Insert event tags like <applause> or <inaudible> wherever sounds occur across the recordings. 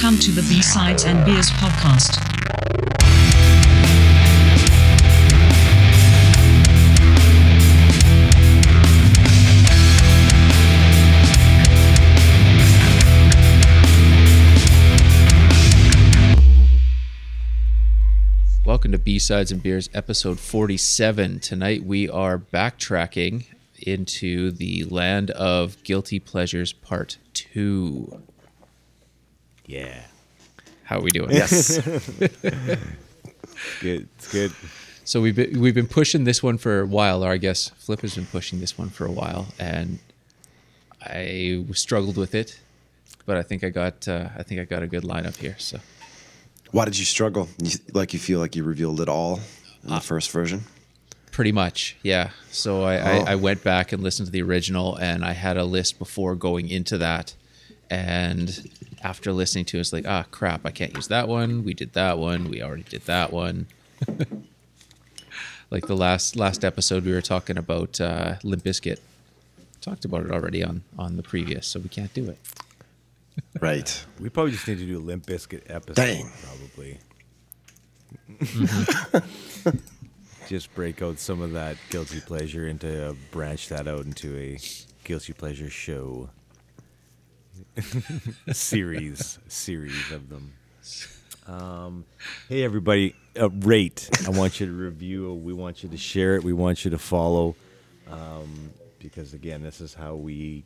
Welcome to the B-Sides and Beers podcast. Welcome to B-Sides and Beers, episode 47. Tonight we are backtracking into the land of guilty pleasures, part two. Yeah. How are we doing? Yes. <laughs> Good. It's good. So we've been, we've been pushing this one for a while, or I guess Flip has been pushing this one for a while, and I struggled with it, but I think I got uh, I think I got a good lineup here. So Why did you struggle? You, like you feel like you revealed it all in Uh, the first version? Pretty much, yeah. So I, Oh. I, I went back and listened to the original, and I had a list before going into that. And after listening to it, it's like, ah, crap, I can't use that one. We did that one. We already did that one. <laughs> like the last last episode, we were talking about uh, Limp Bizkit. Talked about it already on on the previous, so we can't do it. <laughs> Right. We probably just need to do a Limp Bizkit episode. Dang. Probably. <laughs> just break out some of that guilty pleasure into uh, branch that out into a guilty pleasure show <laughs> series series of them. Um, hey everybody, uh, rate. I want you to review. We want you to share it. We want you to follow. Um, because again, this is how we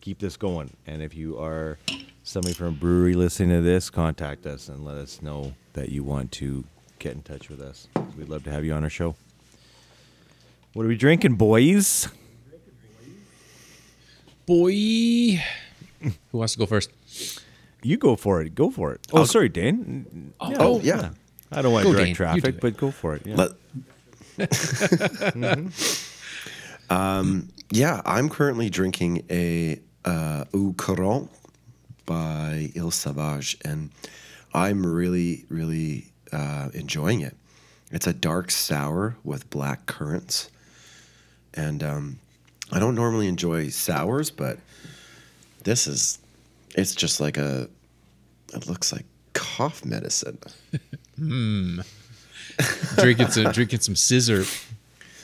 keep this going. And if you are somebody from a brewery listening to this, contact us and let us know that you want to get in touch with us. We'd love to have you on our show. What are we drinking, boys? Boy, who wants to go first? You go for it. Go for it. Oh, sorry, Dane. Oh, yeah. I don't want Go, to Dane. direct You do traffic, but go for it. Yeah. Let, <laughs> um, yeah, I'm currently drinking a uh, Eau Courant by Île Sauvage, and I'm really, really uh, enjoying it. It's a dark sour with black currants, and um, I don't normally enjoy sours, but this is, it's just like a, it looks like cough medicine. Drinking some drinking some scissor.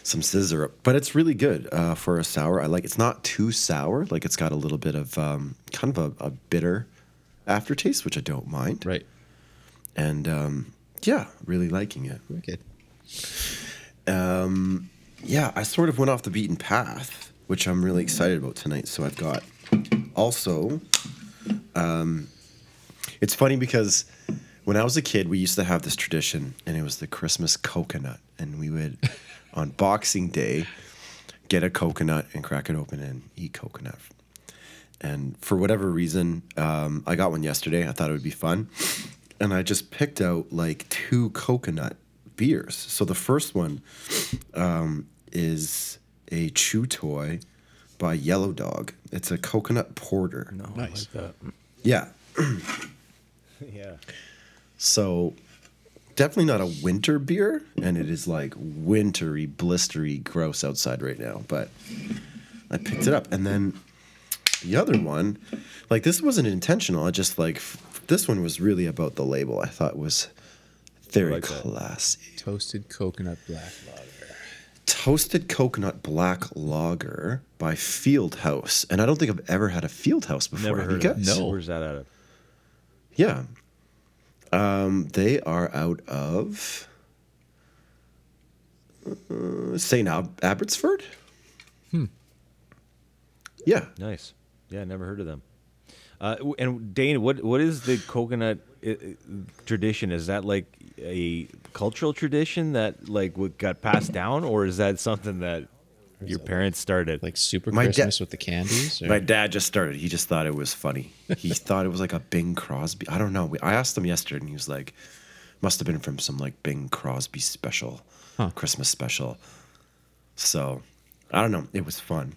some scissor but it's really good uh, for a sour i like it's not too sour like it's got a little bit of um, kind of a, a bitter aftertaste which i don't mind Right. and um, yeah really liking it Wicked. yeah i sort of went off the beaten path which i'm really excited about tonight so i've got also um, it's funny because when i was a kid we used to have this tradition and it was the christmas coconut and we would <laughs> on boxing day get a coconut and crack it open and eat coconut. And for whatever reason um, i got one yesterday. I thought it would be fun. And i just picked out like two coconut beers. So the first one um, is a chew toy by yellow dog it's a coconut porter no, Nice. Like that. yeah <clears throat> Yeah. so definitely not a winter beer and it is like wintry blistery gross outside right now but i picked it up and then the other one like this wasn't intentional i just like f- this one was really about the label i thought was very like classy Toasted coconut black lager. Toasted coconut black lager by fieldhouse and i don't think i've ever had a fieldhouse before Never heard of guys? No. Where's that out of? Yeah. Um, they are out of uh, St. Ab- Abbotsford. Hmm. Yeah. Nice. Yeah, never heard of them. Uh, and Dane, what what is the coconut uh, tradition? Is that like a cultural tradition that like what got passed down, or is that something that your parents started? Like super My da- Christmas with the candies. or- My dad just started. He just thought it was funny. He <laughs> thought it was like a Bing Crosby. I don't know. I asked him yesterday, and he was like, "Must have been from some like Bing Crosby special, Christmas special." So, I don't know. It was fun,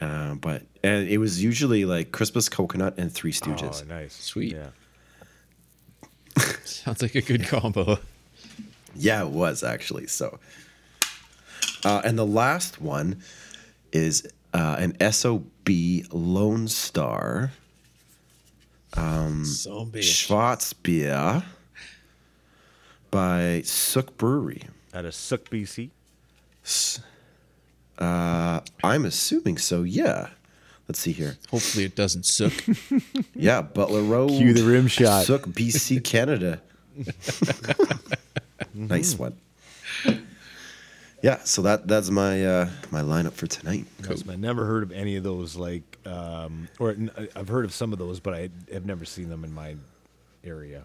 uh, but and it was usually like Christmas coconut and Three Stooges. Oh, nice. Sweet. Yeah. <laughs> Sounds like a good combo. Yeah, it was actually. So, uh, and the last one is uh, an SOB Lone Star Um, Zombie. Schwarzbier by Sooke Brewery. Out of Sooke, BC. Uh, I'm assuming so. Yeah. Let's see here. Hopefully it doesn't sook. <laughs> Yeah, Butler Road. Cue the rim shot. Sooke, BC, <laughs> Canada. nice one. Yeah, so that that's my uh, my lineup for tonight. I never heard of any of those. Like, um, or n- I've heard of some of those, but I have never seen them in my area.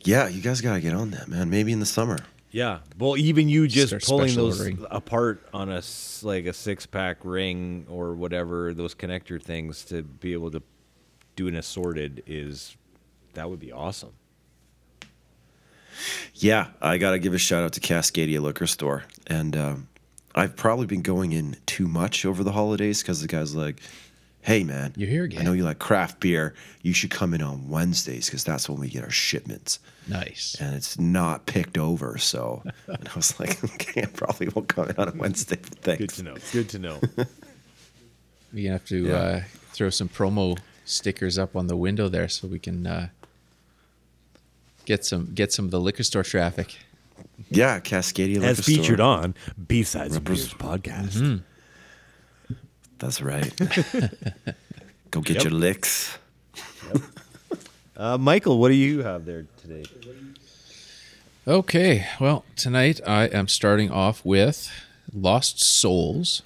Yeah, you guys gotta get on that, man. Maybe in the summer. Yeah. Well, even you just Start pulling those ordering. apart on a like a six pack ring or whatever those connector things to be able to do an assorted is that would be awesome. Yeah, I gotta give a shout out to Cascadia Liquor Store, and um, I've probably been going in too much over the holidays because the guy's like, "Hey, man, You're here again. I know you like craft beer. You should come in on Wednesdays because that's when we get our shipments." nice. and it's not picked over. So <laughs> and I was like, <laughs> okay, I probably won't come in on a Wednesday. Thanks. Good to know. Good to know. <laughs> We have to Yeah. uh, throw some promo stickers up on the window there so we can uh, get some get some of the liquor store traffic. Yeah, Cascadia Liquor As featured Store. on B Sides Beers podcast. That's right. <laughs> Go get Yep. your licks. Uh, Michael, what do you have there today? Okay, well, tonight I am starting off with Lost Souls.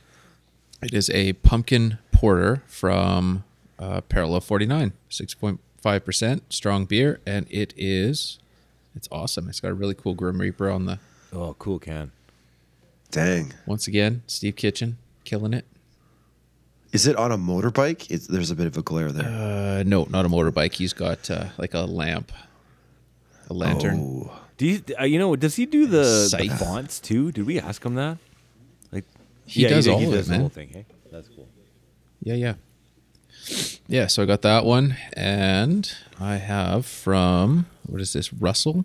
It is a pumpkin porter from uh, Parallel 49, 6.5% strong beer, and it is it's awesome. It's got a really cool Grim Reaper on the Oh, cool can. Dang. once again, Steve Kitchen killing it. Is it on a motorbike? It's, there's a bit of a glare there. Uh, no, not a motorbike. He's got uh, like a lamp, a lantern. Oh, Do you, uh, you know? Does he do the, the fonts too? Did we ask him that? Like He does did- all he of does it, the whole thing. Hey, that's cool. Yeah, yeah. Yeah, so I got that one. And I have from, what is this, Russell?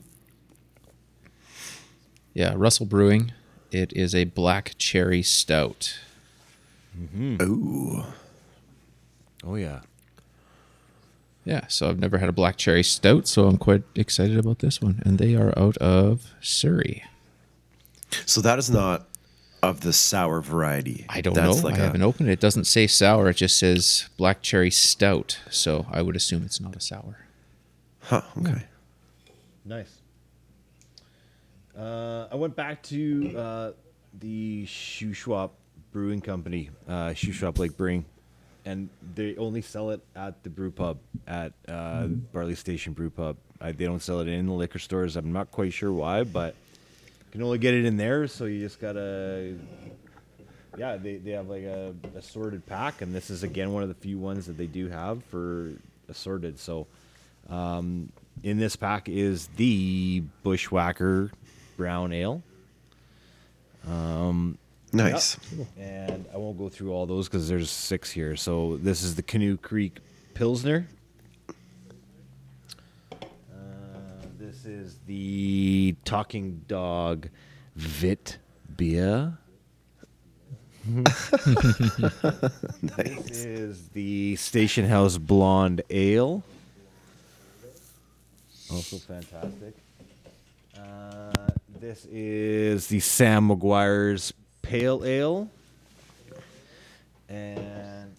Yeah, Russell Brewing. It is a black cherry stout. Ooh. Oh yeah. Yeah, so I've never had a black cherry stout, so I'm quite excited about this one. And they are out of Surrey. So that is not of the sour variety. I don't That's know. Like I a- haven't opened it. It doesn't say sour, it just says black cherry stout. So I would assume it's not a sour. Huh, okay. Nice. Uh, I went back to uh, the Shuswap Brewing Company, uh, shop, Lake Brewing, and they only sell it at the brew pub at uh, Barley Station Brew Pub. I, they don't sell it in the liquor stores. I'm not quite sure why, but you can only get it in there. So you just gotta, yeah, they, they have like a assorted pack, and this is again one of the few ones that they do have for assorted. So um, in this pack is the Bushwhacker Brown Ale. Nice. And I won't go through all those because there's six here. So this is the Canoe Creek Pilsner. Uh, this is the Talking Dog Vit Beer. <laughs> nice. This is the Station House Blonde Ale. Also fantastic. Uh, this is the Sam McGuire's Pale Ale. And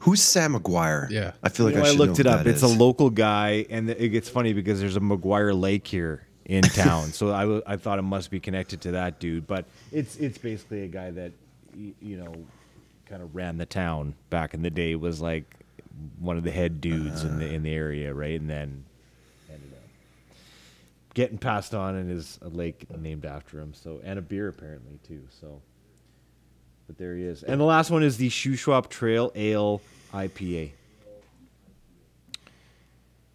Who's Sam McGuire? Yeah. I feel like you know, I, I, looked know it up. that It's a local guy, and it gets funny because there's a McGuire Lake here in <laughs> town. so I, w- I thought it must be connected to that dude, but it's it's basically a guy that you know kind of ran the town back in the day. Was like one of the head dudes in the in the area, right? And then ended up getting passed on, and is a lake named after him. So and a beer apparently too. So. But there he is. And the last one is the Shuswap Trail Ale IPA.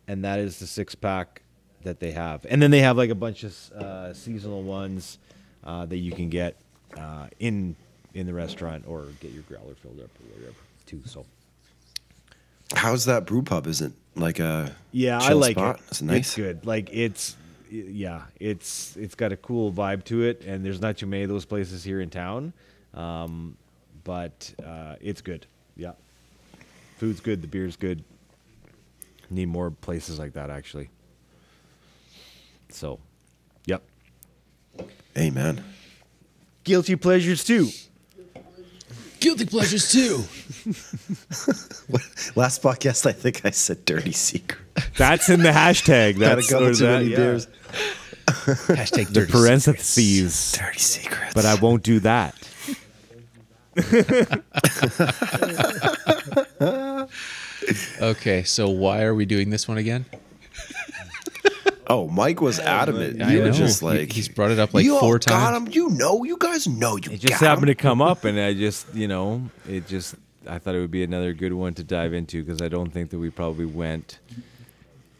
And that is the six pack that they have. And then they have like a bunch of uh, seasonal ones uh, that you can get uh, in in the restaurant or get your growler filled up or whatever too. So How's that brew pub? Is it like a yeah, I like spot? it. It's nice. It's good. Like it's yeah, it's it's got a cool vibe to it, and there's not too many of those places here in town. Um, but uh, it's good. Yeah, food's good, the beer's good. Need more places like that, actually. So, yep. Amen. Guilty pleasures too. Guilty pleasures too. <laughs> Last podcast, I think I said dirty secret. That's in the hashtag. Had a That's couple or too that, many yeah. beers. Hashtag dirty The dirty parentheses. Dirty secrets. But I won't do that. <laughs> Okay, so why are we doing this one again? Oh, Mike was adamant. I You were know. just like he's brought it up like you all four Got times. him. You know. You guys know. You It just got happened to come up, and I just, you know, it just, I thought it would be another good one to dive into because I don't think that we probably went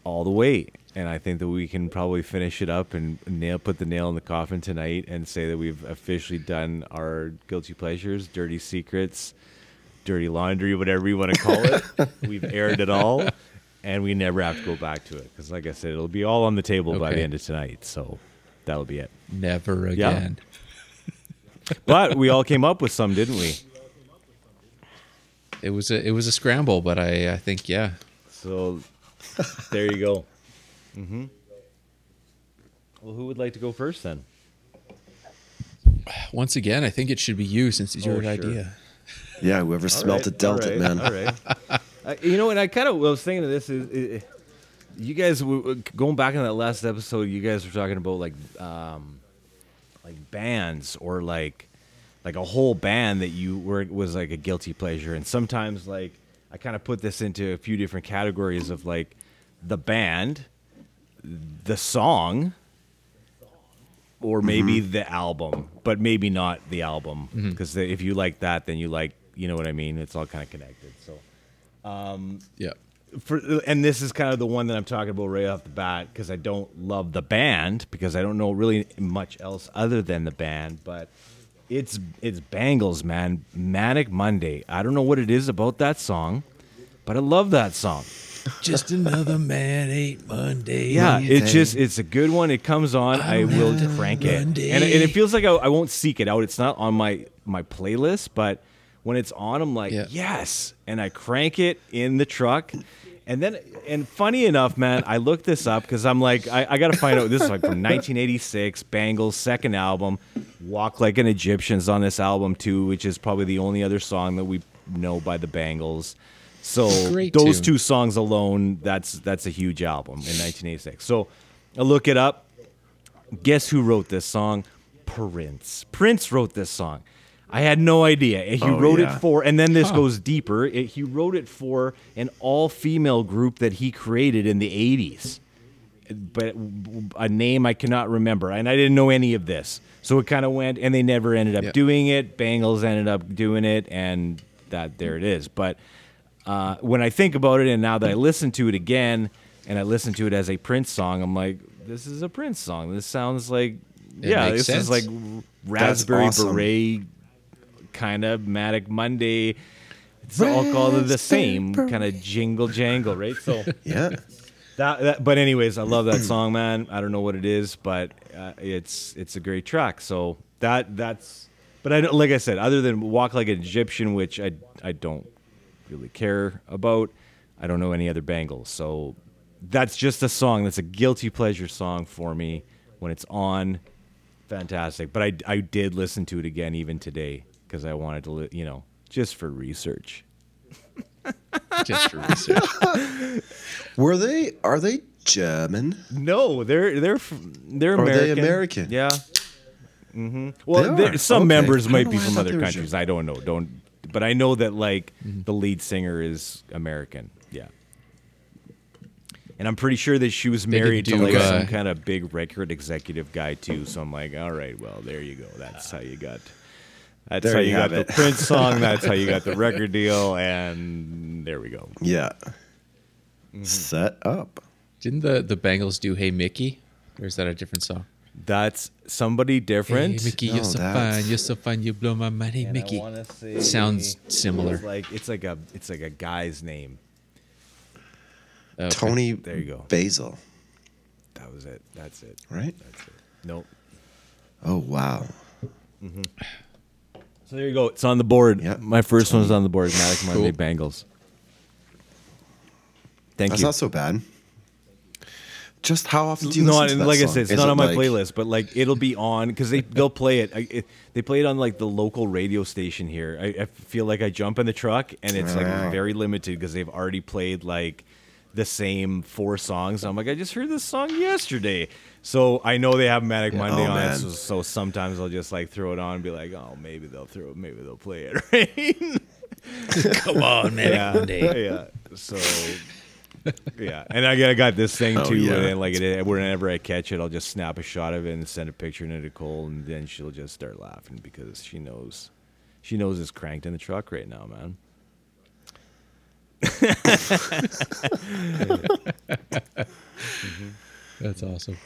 all the way. And I think that we can probably finish it up and nail, put the nail in the coffin tonight and say that we've officially done our guilty pleasures, dirty secrets, dirty laundry, whatever you want to call it. <laughs> we've aired it all, and we never have to go back to it because, like I said, it'll be all on the table by the end of tonight. So that'll be it. Never Yeah. again. <laughs> But we all came up with some, didn't we? It was a it was a scramble, but I I think yeah. So there you go. Hmm Well, who would like to go first then? Once again, I think it should be you since it's Oh, your sure. idea. Yeah. Whoever smelt it dealt it, man. All right. <laughs> uh, you know, and I kind of was thinking of this is, uh, you guys w- going back in that last episode. You guys were talking about like, um, like bands or like, like a whole band that you were was like a guilty pleasure, and sometimes like I kind of put this into a few different categories of like the band, the song, or mm-hmm. maybe the album, but maybe not the album mm-hmm. because if you like that, then you like you know what I mean. It's all kind of connected. So um, Yeah. for and this is kind of the one that I'm talking about right off the bat because I don't love the band because I don't know really much else other than the band, but it's it's Bangles, man. Manic Monday. I don't know what it is about that song, but I love that song. Just another manic Monday. Yeah, it's just it's a good one. It comes on, I will crank it, and, and it feels like I, I won't seek it out. It's not on my my playlist, but when it's on, I'm like Yeah. yes, and I crank it in the truck. And then, and funny enough, man, I looked this up because I'm like, I, I got to find out. This is like from <laughs> 1986, Bangles' second album. Walk Like an Egyptian's on this album too, which is probably the only other song that we know by the Bangles. So Great those tune. two songs alone, that's that's a huge album in 1986. So I look it up. Guess who wrote this song? Prince. Prince wrote this song. I had no idea. He Oh, wrote yeah. it for, and then this Huh. goes deeper. It, he wrote it for an all-female group that he created in the 80s but a name I cannot remember, and I didn't know any of this. So it kind of went, and they never ended up Yeah. doing it. Bangles ended up doing it, and that there it is. But uh, when I think about it, and now that I listen to it again, and I listen to it as a Prince song, I'm like, this is a Prince song. This sounds like, It yeah, this is like Raspberry awesome. Beret, kind of Manic Monday. It's all called the same kind of jingle jangle, right? So. <laughs> Yeah. That, that, but anyways, I love that song, man. I don't know what it is, but uh, it's it's a great track. So that that's. But I don't, like I said, other than "Walk Like an Egyptian," which I I don't really care about, I don't know any other Bangles. So that's just a song that's a guilty pleasure song for me when it's on. Fantastic, but I I did listen to it again even today because I wanted to li- you know just for research. <laughs> Just for research. Were they? Are they German? No, they're they're they're American. Are they American. American? Yeah. hmm Well, They there- are? some Okay. members might be from other they were countries. I don't know. Don't. But I know that like Mm-hmm. the lead singer is American. Yeah. And I'm pretty sure that she was married to like uh, some kind of big record executive guy too. So I'm like, all right, well, there you go. That's how you got. That's There how you you got have the it. Prince song. That's how you got the <laughs> record deal. And there we go. Yeah. Mm-hmm. Set up. Didn't the the Bangles do "Hey Mickey"? Or is that a different song? That's somebody different. Hey Mickey, No, you're so that's- fine. You're so fine. You blow my mind. Hey And Mickey. wanna say- Sounds similar. It's like it's like a it's like a guy's name. Okay. Toni There you go. Basil, That was it. That's it. right? That's it. Nope. Oh wow. Mm-hmm. So there you go. It's on the board. Yeah. My first one's on the board. Manic Monday Cool. Bangles. Thank That's you. That's not so bad. Just how often do you no, listen to and that like I said, it's Is not it on my like- playlist, but like it'll be on because they they'll play it. I, it. They play it on like the local radio station here. I, I feel like I jump in the truck and it's like Ah. very limited because they've already played like the same four songs. I'm like, I just heard this song yesterday, so I know they have Manic Monday Oh, on man. it. So, so sometimes I'll just like throw it on and be like, oh, maybe they'll throw, maybe they'll play it. <laughs> Right? <laughs> Come on, man. yeah, yeah. So, <laughs> yeah, and I got, I got this thing Oh, too. yeah. And like it, whenever I catch it, I'll just snap a shot of it and send a picture to Nicole, and then she'll just start laughing because she knows, she knows it's cranked in the truck right now, man. <laughs> That's awesome.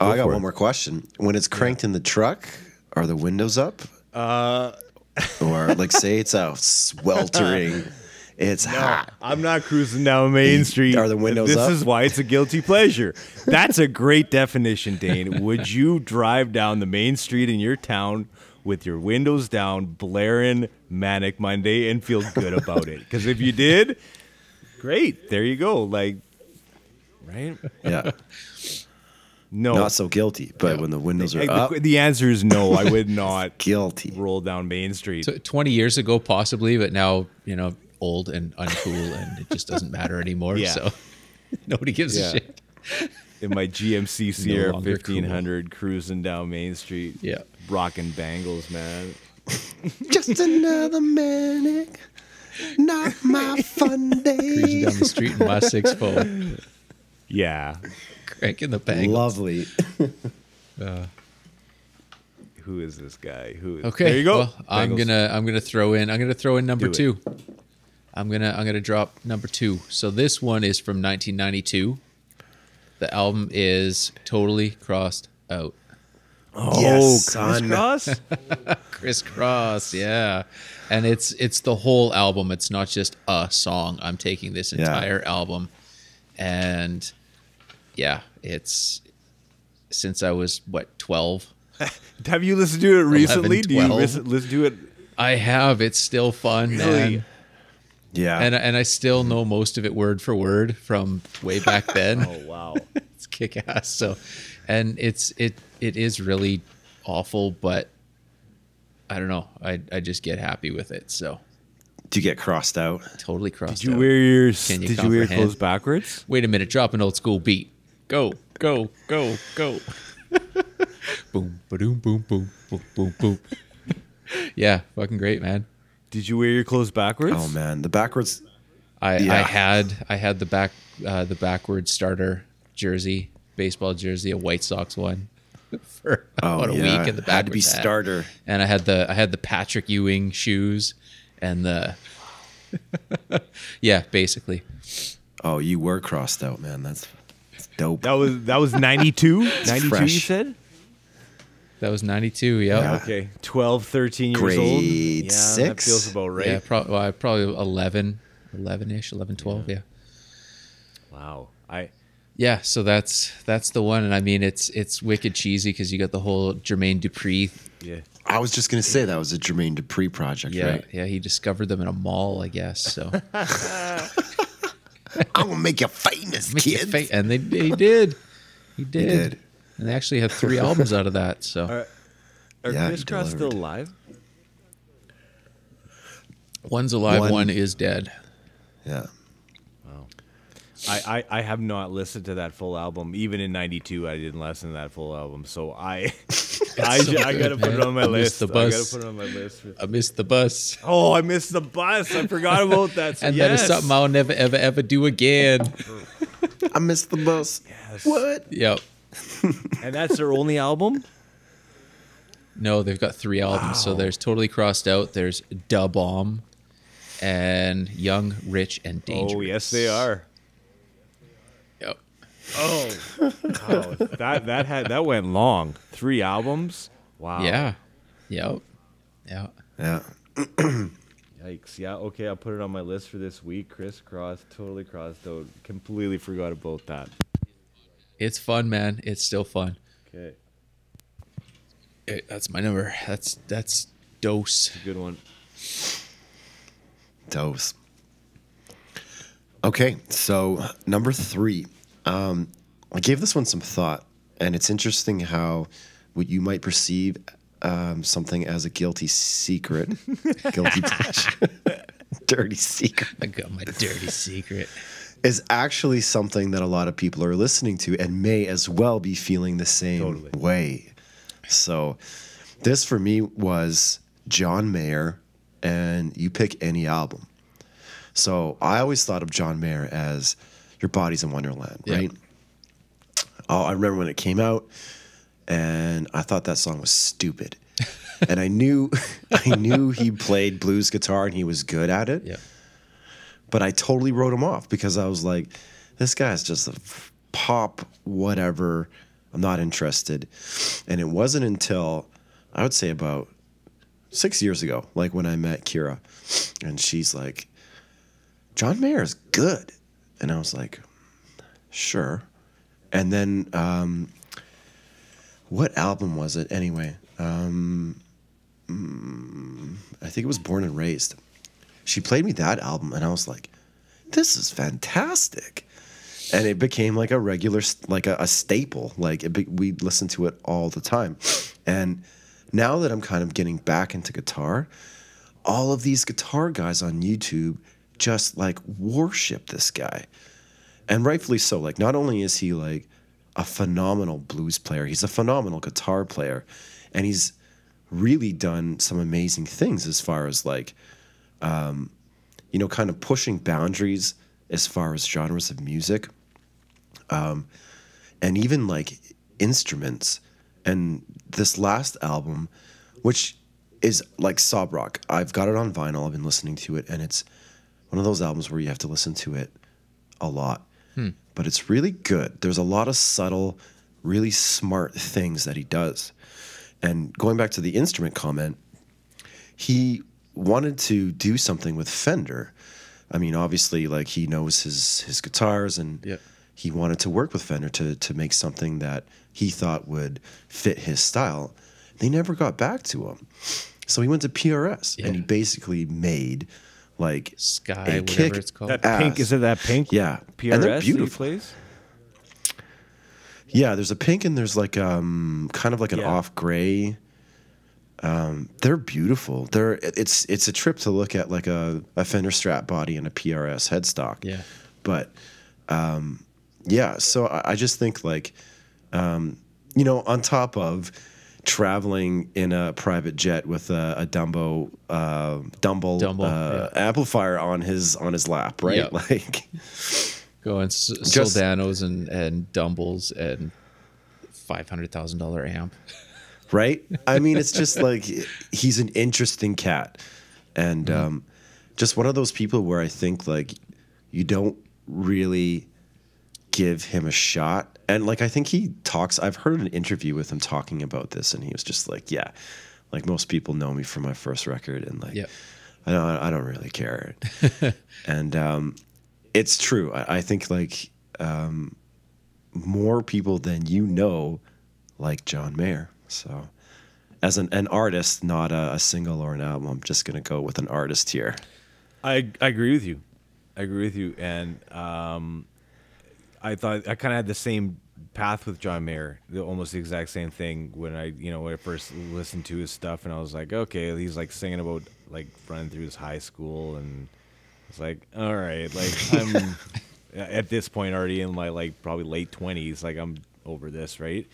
Oh, I got one it. more question. When it's cranked in the truck, are the windows up? Uh, Or like say it's out <laughs> sweltering, it's hot. I'm not cruising down Main Street. Are the windows This up? is why it's a guilty pleasure. That's a great definition, Dane. <laughs> Would you drive down the main street in your town with your windows down, blaring Manic Monday, and feel good about it? Because if you did, great. There you go. Like, right? Yeah, No. not so guilty. But when the windows are Like, up, the, the answer is no. I would <laughs> not guilty. roll down Main Street. So 20 years ago, possibly, but now, you know, old and uncool and it just doesn't matter anymore. Yeah. So <laughs> nobody gives Yeah. a shit. in my GMC <laughs> Sierra longer 1500 cruising down Main Street. Yeah. Rocking bangles, man. <laughs> Just another manic, not my fun day. Cruising day. down the street in my six four, Yeah. cranking the bang. Lovely. Uh, Who is this guy? Who is Okay, There you go. Well, I'm gonna I'm gonna throw in I'm gonna throw in number Do it. two. I'm gonna I'm gonna drop number two. So this one is from 1992. The album is Totally Krossed Out. Oh, Yes, Kris Kross? Crisscross, <laughs> yeah. And it's it's the whole album. It's not just a song. I'm taking this Yeah. entire album, and yeah, it's since I was what 12. <laughs> Have you listened to it recently? Do you listen, listen to it? I have. It's still fun, Really? man. Yeah. and and I still know most of it word for word from way back <laughs> then. Oh wow. <laughs> it's kick ass. So, and it's it it is really awful, but I don't know. I I just get happy with it. So Do you get crossed out? totally crossed. Did you out. wear your Can you Did you wear your clothes backwards? Wait a minute. Drop an old school beat. Go go go go. <laughs> boom boom boom boom boom boom boom. yeah, fucking great, man. Did you wear your clothes backwards? Oh man, the backwards. I, I had I had the back uh, the backwards starter jersey, baseball jersey, a White Sox one <laughs> for Oh about a yeah. week in the had to be hat. starter. And I had the I had the Patrick Ewing shoes and the <laughs> yeah, basically. Oh, you were crossed out, man. That's, that's dope. That was that was 92? 92 you said? That was 92, yeah. Yeah. Okay. 12, 13 years Grade old. Yeah, that feels about right. Yeah, pro- well, probably 11, 11ish, 11, 12, yeah. Wow. I Yeah, so that's that's the one and I mean it's it's wicked cheesy cuz you got the whole Jermaine Dupri yeah. I was just gonna say that was a Jermaine Dupri project, yeah, right? yeah, he discovered them in a mall, I guess. So <laughs> I'm gonna make you famous, Make kid. fa- and they he did. He did. did. And they actually had three albums out of that. So Are, are Yeah, he Kris Kross still alive? one's alive, One- one is dead. yeah. I, I, I have not listened to that full album. Even in '92, I didn't listen to that full album. So I <laughs> I, so ju- I gotta good, put it on my I missed list. the I gotta bus. put it on my list. I missed the bus. Oh, I missed the bus. I forgot about that. So <laughs> and that is yes. something I'll never ever ever do again. I missed the bus. Yes. What? yep. And that's their only album. No, they've got three albums. So there's Totally Krossed Out. There's Da Bomb and Young, Rich, and oh, Dangerous. Oh yes, they are. Yep. Oh, wow. <laughs> that that had that went long. Three albums. Wow. Yeah. Yep. Yeah. Yeah. <clears throat> Yikes. Yeah. Okay. I'll put it on my list for this week. Kris Kross Totally Krossed Out. Completely forgot about that. It's fun, man. It's still fun. Okay. It- that's my number. That's that's dose. Good one. Dose. Okay, so number three. Um, I gave this one some thought, and it's interesting how what you might perceive um, something as a guilty secret, <laughs> guilty pleasure, <laughs> dirty secret, I got my dirty secret. Is actually something that a lot of people are listening to and may as well be feeling the same Totally. way. So, this for me was John Mayer, and you pick any album. So, I always thought of John Mayer as Your Body's in Wonderland, Yeah. right? Oh, I remember when it came out, and I thought that song was stupid. <laughs> and I knew, <laughs> I knew he played blues guitar and he was good at it Yeah. But I totally wrote him off because I was like, this guy's just a pop, whatever. I'm not interested. And it wasn't until I would say about six years ago, like when I met Kira, and she's like, John Mayer is good. And I was like, sure. And then, um, what album was it anyway? Um, mm, I think it was Born and Raised she played me that album and i was like this is fantastic. And it became like a regular like a, a staple like it we listened to it all the time. And now that i'm kind of getting back into guitar all of these guitar guys on youtube just like worship this guy. And rightfully so like not only is he like a phenomenal blues player he's a phenomenal guitar player and he's really done some amazing things as far as like you know, kind of pushing boundaries as far as genres of music, um, and even like instruments. And this last album, which is like sob rock, I've got it on vinyl. I've been listening to it, and it's one of those albums where you have to listen to it a lot. But it's really good. There's a lot of subtle, really smart things that he does. And going back to the instrument comment, he wanted to do something with Fender. I mean, obviously, like he knows his his guitars, and Yep. he wanted to work with Fender to to make something that he thought would fit his style. They never got back to him, so he went to PRS, and he basically made like Sky, a whatever kick it's called. That ass. pink is it that pink? Yeah. PRS And they're that he beautiful. plays? Yeah, there's a pink and there's like um kind of like an Yeah. off gray. Um, they're beautiful. They're it's it's a trip to look at like a, a Fender Strat body and a PRS headstock. Yeah. But um, yeah, so I, I just think like um, you know, on top of traveling in a private jet with a, a Dumbo uh, Dumble, Dumble, uh, amplifier on his on his lap, right? Yeah. <laughs> Like Going S- Just- Soldanos and, and Dumbles and $500,000 amp. <laughs> right? I mean, it's just like he's an interesting cat, and um, just one of those people where I think like you don't really give him a shot. And like I think he talks. I've heard an interview with him talking about this, and he was just like, "Yeah, like most people know me from my first record, and like Yep. I don't, I don't really care." <laughs> and um, it's true. I, I think like um, more people than you know like John Mayer. So, as an, an artist, not a, a single or an album, I'm just gonna go with an artist here. I I agree with you. I agree with you, and um, I thought I kind of had the same path with John Mayer, the, almost the exact same thing when I you know when I first listened to his stuff, and I was like, okay, he's like singing about like running through his high school, and it's like, all right, like I'm <laughs> at this point already in my like probably late twenties, like I'm over this, right?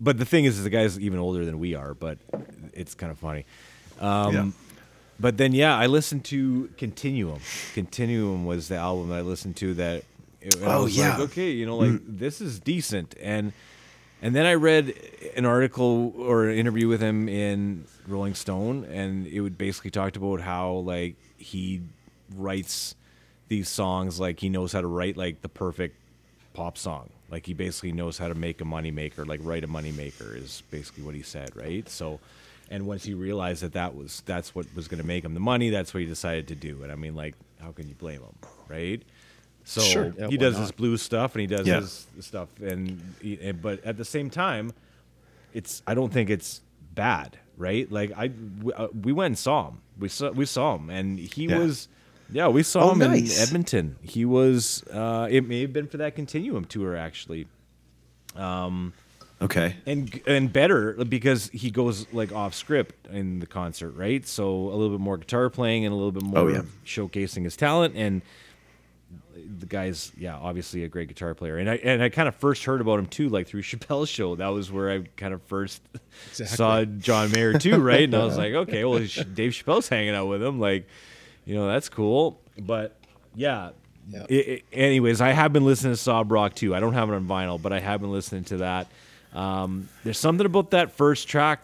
But the thing is, is the guy's even older than we are, but it's kind of funny. Um, Yeah. But then, yeah, I listened to Continuum. Continuum was the album that I listened to that. and I Oh, was yeah. Like, okay, you know, like this is decent, and and then I read an article or an interview with him in Rolling Stone, and it would basically talked about how like he writes these songs like he knows how to write like the perfect pop song. Like he basically knows how to make a moneymaker, like write a moneymaker is basically what he said, right? So, and once he realized that that was that's what was going to make him the money, that's what he decided to do. And I mean, like, how can you blame him, right? So Sure. Yeah, he does not? his blues stuff and he does Yeah. his stuff, and, he, and but at the same time, it's I don't think it's bad, right? Like I we, uh, we went and saw him. We saw we saw him, and he Yeah. was Yeah, we saw Oh, him nice. in Edmonton. He was. Uh, it may have been for that Continuum tour, actually, Okay. and and better because he goes like off script in the concert, right? So a little bit more guitar playing and a little bit more Oh, yeah. showcasing his talent. And the guy's yeah, obviously a great guitar player. And I and I kind of first heard about him too, like through <laughs> Chappelle's show. That was where I kind of first saw John Mayer too, right? And I was <laughs> like, okay, well, Dave Chappelle's hanging out with him, like, you know, that's cool. But yeah. Yeah. I- I- anyways, I have been listening to Sob Rock too. I don't have it on vinyl, but I have been listening to that. Um, there's something about that first track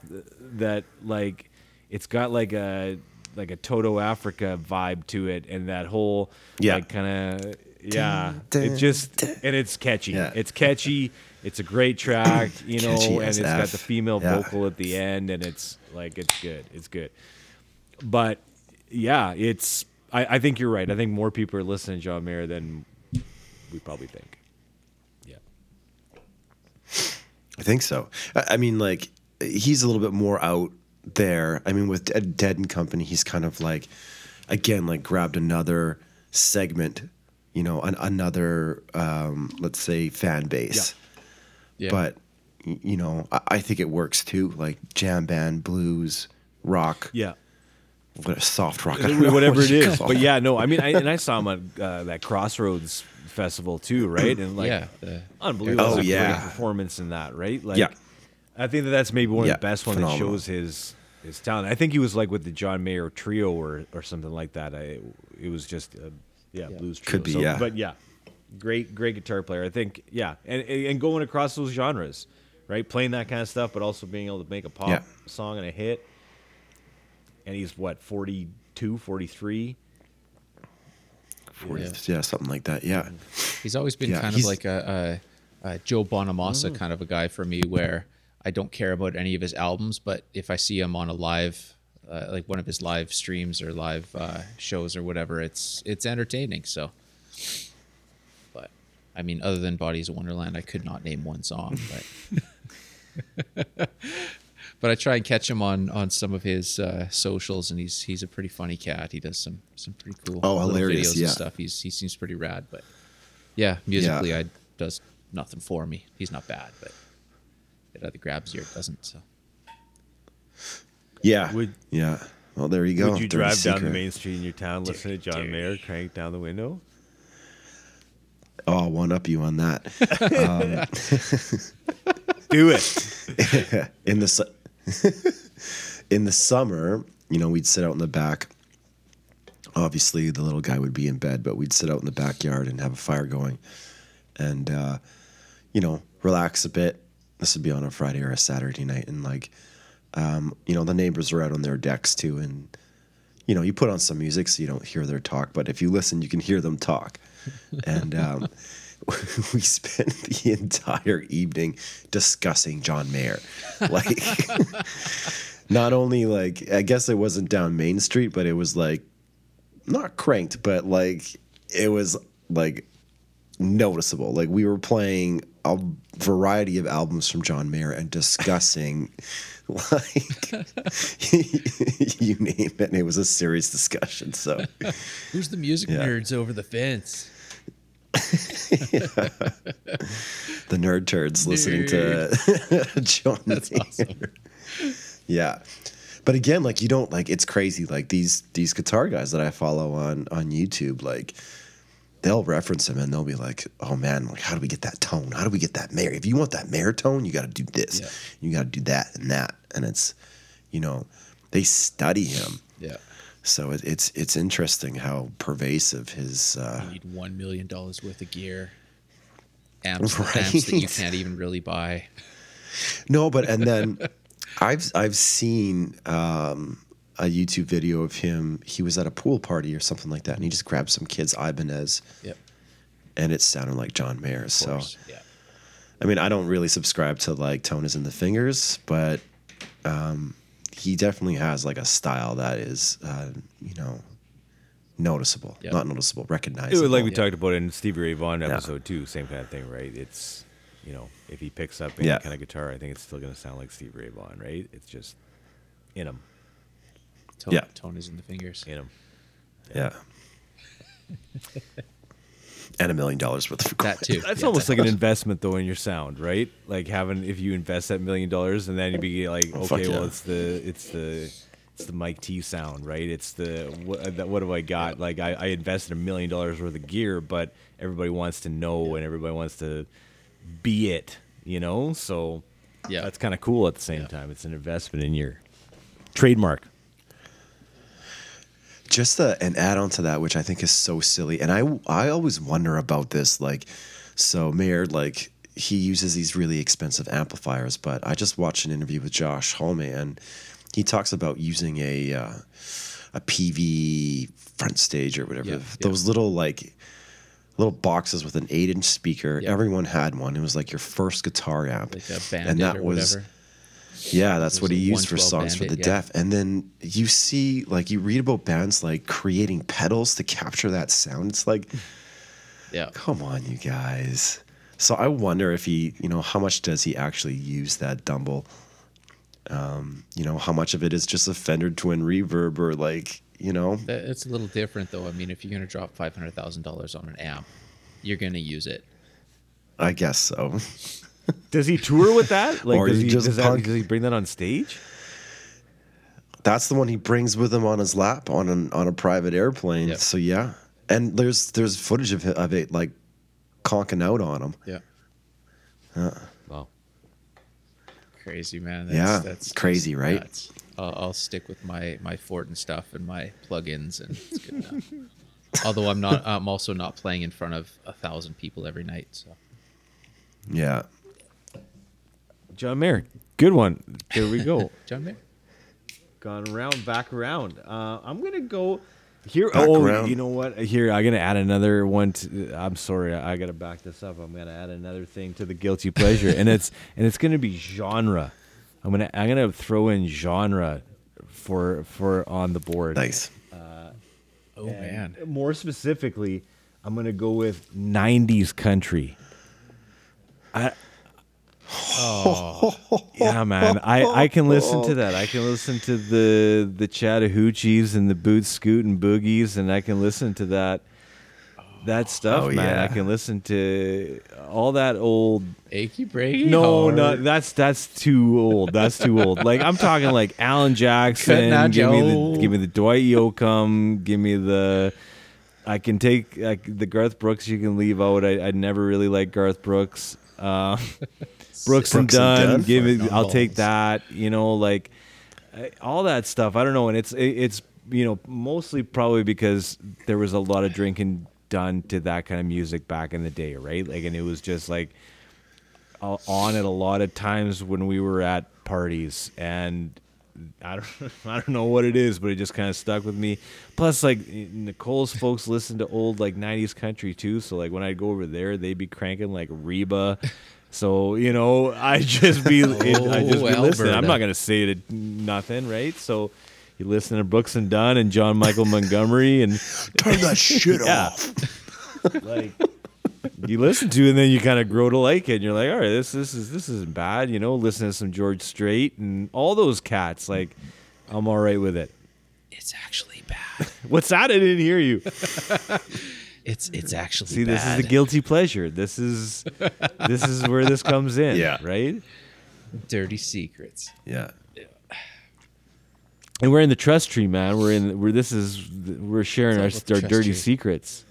that like it's got like a like a Toto Africa vibe to it, and that whole Yeah. like kind of yeah, dun, it just dun. and it's catchy. Yeah. It's catchy. It's a great track, <coughs> you know, Catchy and it's got the female Yeah. vocal at the end, and it's like it's good. It's good, but yeah, it's. I, I think you're right. I think more people are listening to John Mayer than we probably think. Yeah. I think so. I, I mean, like he's a little bit more out there. I mean, with Dead, Dead and Company, he's kind of like, again, like grabbed another segment, you know, an, another, um, let's say, fan base. Yeah. But you know, I, I think it works too. Like jam band, blues, rock, Yeah. What soft rock, I don't know whatever what it you is. call <laughs> But yeah, no, I mean, I, and I saw him at uh, that Crossroads festival too, right? And like, yeah. the- unbelievable. Oh, It was a yeah. performance in that, right? Like, Yeah. I think that that's maybe one Yeah, of the best one that shows his his talent. I think he was like with the John Mayer trio or or something like that. I it was just a, yeah, blues trio. Could be, So- yeah. But yeah, great great guitar player. I think yeah, and and going across those genres, right? Playing that kind of stuff, but also being able to make a pop Yeah. song and a hit. And he's what 42, 43? Forty- yeah. something like that. Yeah, He's always been Yeah, kind of like a, a, a Joe Bonamassa Mm. kind of a guy for me, where I don't care about any of his albums, but if I see him on a live, uh, like one of his live streams or live uh, shows or whatever, it's it's entertaining. So, but I mean, other than Bodies of Wonderland, I could not name one song, but. <laughs> <laughs> But I try and catch him on on some of his uh, socials, and he's he's a pretty funny cat. He does some some pretty cool Oh, hilarious, videos yeah. and stuff. He's he seems pretty rad, but yeah, musically, I does nothing for me. He's not bad, but it either grabs you or it doesn't. So yeah, Would- yeah. Well, there you go. Would you Dirty drive down the main street in your town, listen to John Mayer crank down the window? Oh, I'll one up you on that. <laughs> Do it. <laughs> in the su- <laughs> in the summer, you know, we'd sit out in the back. Obviously, the little guy would be in bed, but we'd sit out in the backyard and have a fire going, and uh, you know, relax a bit. This would be on a Friday or a Saturday night, and like, um, you know, the neighbors are out on their decks too, and you know, you put on some music so you don't hear their talk, but if you listen, you can hear them talk. <laughs> And um, <laughs> we spent the entire evening discussing John Mayer. Like, <laughs> not only like, I guess it wasn't down Main Street, but it was like, not cranked, but like, it was like noticeable. Like, we were playing a variety of albums from John Mayer and discussing. <laughs> Like you name it, and it was a serious discussion. So who's the music Yeah. nerds over the fence? <laughs> the nerd turds listening to <laughs> John That's awesome. Yeah. But again, like you don't like it's crazy. Like these these guitar guys that I follow on on YouTube, like they'll reference him and they'll be like, "Oh man, like how do we get that tone? How do we get that Mayer? If you want that Mayer tone, you got to do this. Yeah. You got to do that and that." And it's, you know, they study him. Yeah, So it, it's it's interesting how pervasive his. Uh, you need one million dollars worth of gear, amps, <laughs> Right. amps that you can't even really buy. No, but and then <laughs> I've I've seen um, a YouTube video of him. He was at a pool party or something like that, and he just grabbed some kid's Ibanez, Yep. and it sounded like John Mayer. So yeah. I mean, I don't really subscribe to like Tone is in the fingers, but um, he definitely has like a style that is, uh, you know, noticeable. Yeah. Not noticeable, recognizable. was like we Yeah. talked about in Stevie Ray Vaughan Yeah. episode two, same kind of thing, right? It's you know, if he picks up any Yeah. kind of guitar, I think it's still gonna sound like Stevie Ray Vaughan, right? It's just in him, Tone, Yeah. tone is in the fingers. in him. yeah. <laughs> and a million dollars worth of That too. That's Yeah. almost like an investment though in your sound, right? Like having if you invest that million dollars and then you'd be like, Oh, okay, well yeah. it's the it's the it's the Mike T sound, right? It's the what, that, what have I got? Like I, I invested a million dollars worth of gear, but everybody wants to know and everybody wants to be it, you know. So Yeah. that's kind of cool at the same time. It's an investment in your trademark. Just a, an add-on to that which i think is so silly and i i always wonder about this like so mayor like he uses these really expensive amplifiers but i just watched an interview with josh Homme and he talks about using a uh, a Peavey front stage or whatever Yeah, those little like little boxes with an eight inch speaker Yeah. everyone had one it was like your first guitar amp Like and that or was whatever. Yeah, that's what he used for 112 songs for the yeah. deaf. And then you see, like, you read about bands like creating pedals to capture that sound. It's like, <laughs> Yeah. come on, you guys. So I wonder if he, you know, how much does he actually use that Dumble? Um, you know, how much of it is just a Fender Twin reverb or like, you know, It's a little different though. I mean, if you're gonna drop five hundred thousand dollars on an amp, you're gonna use it. I guess so. <laughs> Does he tour with that? <laughs> Like, Or does you he, just does, that, does he bring that on stage? That's the one he brings with him on his lap on an, on a private airplane. Yeah. So yeah, and there's there's footage of it, of it like conking out on him. Yeah. Wow. Crazy man. Yeah, that's crazy, right? nuts. I'll, I'll stick with my my Fort and stuff and my plugins, and it's good enough. <laughs> Although I'm not, I'm also not playing in front of a thousand people every night. So Yeah. John Mayer, good one. There we go. <laughs> John Mayer. Gone around, back around. Uh, I'm gonna go here. Back oh, around. you know what? Here, I'm gonna add another one. To, I'm sorry, I gotta back this up. I'm gonna add another thing to the guilty pleasure, and it's and it's gonna be genre. I'm gonna I'm gonna throw in genre for for on the board. Nice. Oh man. More specifically, I'm gonna go with '90s country. I. yeah, man. I, I can listen to that. I can listen to the the Chattahoochees and the Boot Scoot and Boogies, and I can listen to that that stuff, Oh, man. I can listen to all that old. Achy breaky. No, no, that's that's too old. That's too old. Like I'm talking like Alan <laughs> Jackson. Give me the give me the Dwight Yoakam. Give me the. I can take like, the Garth Brooks. You can leave out. I I never really liked Garth Brooks. Uh, <laughs> Brooks, and Brooks and Dunn. Dunn? Give me—I'll take that. You know, like all that stuff. I don't know, and it's it's you know mostly probably because there was a lot of drinking done to that kind of music back in the day, right? Like, and it was just like uh, on it a lot of times when we were at parties and I don't <laughs> I don't know what it is, but it just kind of stuck with me. Plus, like Nicole's folks listen to old like '90s country too, so like when I go over there, they'd be cranking like Reba. So you know, I <laughs> just be I just be Oh, listening. I'm not gonna say it nothing, right? So you listen to Brooks and Dunn and John Michael Montgomery and <laughs> Turn that shit Yeah. off. like you listen to it and then you kind of grow to like it and you're like all right this this is this isn't bad you know listen to some george strait and all those cats like i'm all right with it It's actually bad. <laughs> what's that i didn't hear you It's it's actually see this is bad. the guilty pleasure this is this is where this comes in <laughs> Yeah. right dirty secrets. Yeah. and we're in the trust tree man we're in we're this is we're sharing our, It's all about the our dirty tree. secrets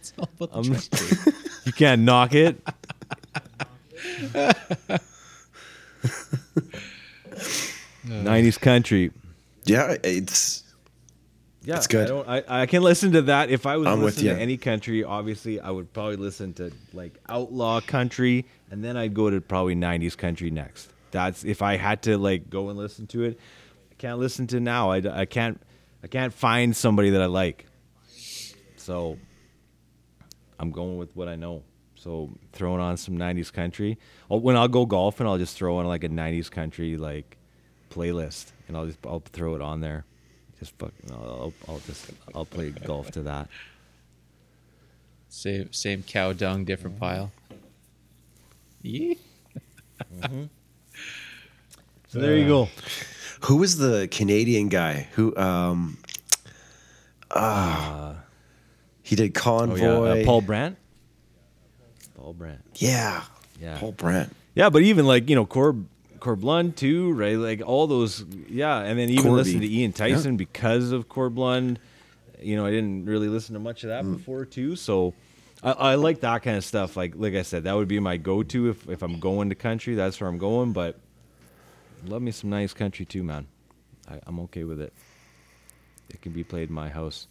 It's all about the Um, trust tree. <laughs> you can't knock it <laughs> 90s country Yeah, it's Yeah, That's good. I, don't, I, I can listen to that. If I was I'm listening to any country, obviously I would probably listen to like outlaw country, and then I'd go to probably '90s country next. That's if I had to like go and listen to it. I can't listen to now. I, I can't I can't find somebody that I like. So I'm going with what I know. So throwing on some '90s country. I'll, when I'll go golfing, I'll just throw on like a '90s country like playlist, and I'll just I'll throw it on there. Just fucking, I'll, I'll, I'll just I'll play golf to that. Same same cow dung, different pile. Yeah. So there you go. Who was the Canadian guy who um He did Oh Convoy. yeah, uh, Paul Brandt. Paul Brandt. Yeah. Yeah. Paul Brandt. Yeah, but even like you know Corb Corb Lund too, right? Like all those, yeah. And then even Corby. listen to Ian Tyson Yeah. because of Corb Lund. You know, I didn't really listen to much of that Mm. before too. So I, I like that kind of stuff. Like like I said, that would be my go to if if I'm going to country. That's where I'm going. But love me some nice country too, man. I, I'm okay with it. It can be played in my house.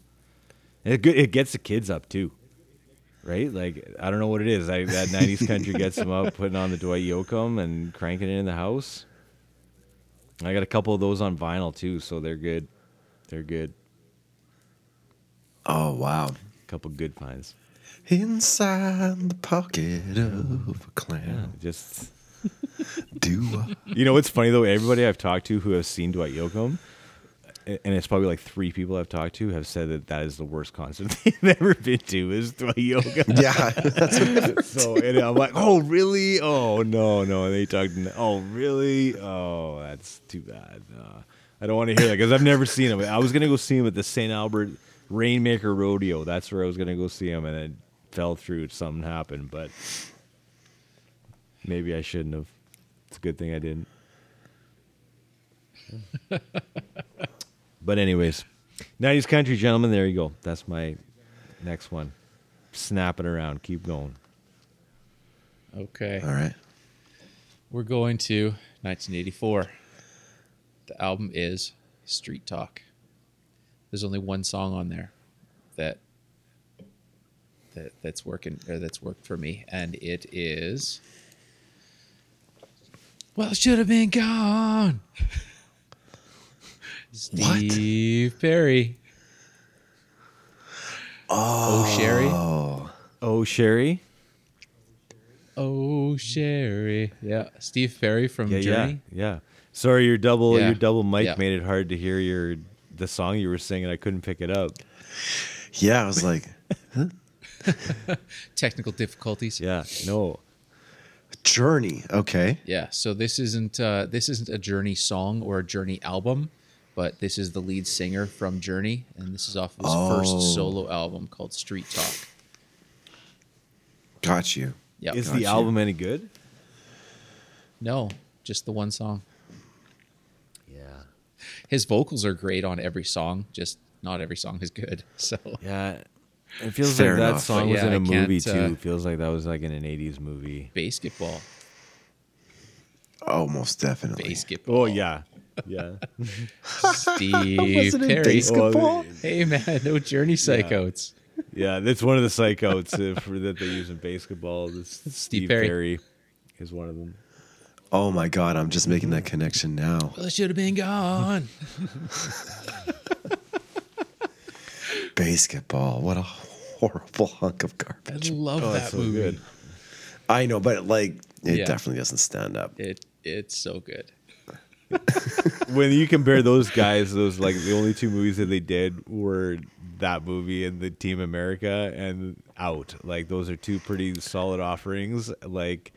And it good. It gets the kids up too right? Like I don't know what it is. I, that '90s country gets them up, putting on the Dwight Yoakam and cranking it in the house. I got a couple of those on vinyl too, so they're good. They're good. Oh wow. A couple good finds. Inside the pocket of a clown. Just Do <laughs> you know, what's funny though. Everybody I've talked to who has seen Dwight Yoakam, and it's probably like three people I've talked to have said that that is the worst concert <laughs> they've ever been to is <laughs> Dwight Yoakam. yeah. That's what so and I'm like, oh really? Oh no, no. And they talked. Oh really? Oh, that's too bad. Uh, I don't want to hear that because I've never seen him. I was gonna go see him at the St. Albert Rainmaker Rodeo. That's where I was gonna go see him, and it fell through. Something happened, but maybe I shouldn't have. It's a good thing I didn't. <laughs> but anyways, '90s country gentlemen. There you go. That's my next one. Snap it around. Keep going. Okay. All right. We're going to 1984. The album is Street Talk. There's only one song on there that that that's working or that's worked for me, and it is Well should have been gone. <laughs> Steve Perry. Oh, Sherry. Oh, Sherry. Oh, Sherry. Yeah, Steve Perry from Yeah, Journey. yeah, yeah. Sorry, your double Yeah. your double mic Yeah. made it hard to hear your the song you were singing. I couldn't pick it up. Yeah, I was like, <laughs> Technical difficulties. Yeah, no. Journey. Okay. Yeah, so this isn't uh, this isn't a Journey song or a Journey album, but this is the lead singer from Journey, and this is off of his Oh. first solo album called Street Talk. Got you. Yeah, Is Gotcha. the album any good? no, just the one song. Yeah. His vocals are great on every song, just not every song is good. <laughs> So Yeah. It feels Fair like that enough. song But was yeah, in a I movie can't, uh, too. Feels like that was like in an '80s movie. basketball, Oh, most definitely. basketball. Oh yeah, yeah. Steve Was it in Perry. basketball? <laughs> Hey man, no Journey psychos. Yeah, that's one of the psychouts uh, for, that they use in basketball. This Steve, Perry. Perry. is one of them. Oh my God, I'm just making that connection now. Well, it should have been gone. <laughs> Basketball. What a horrible hunk of garbage. I love Oh, that so movie. good. I know, but like, it Yeah. definitely doesn't stand up. It it's so good. <laughs> When you compare those guys, those like the only two movies that they did were that movie and the Team America and Out. Like those are two pretty solid offerings. Like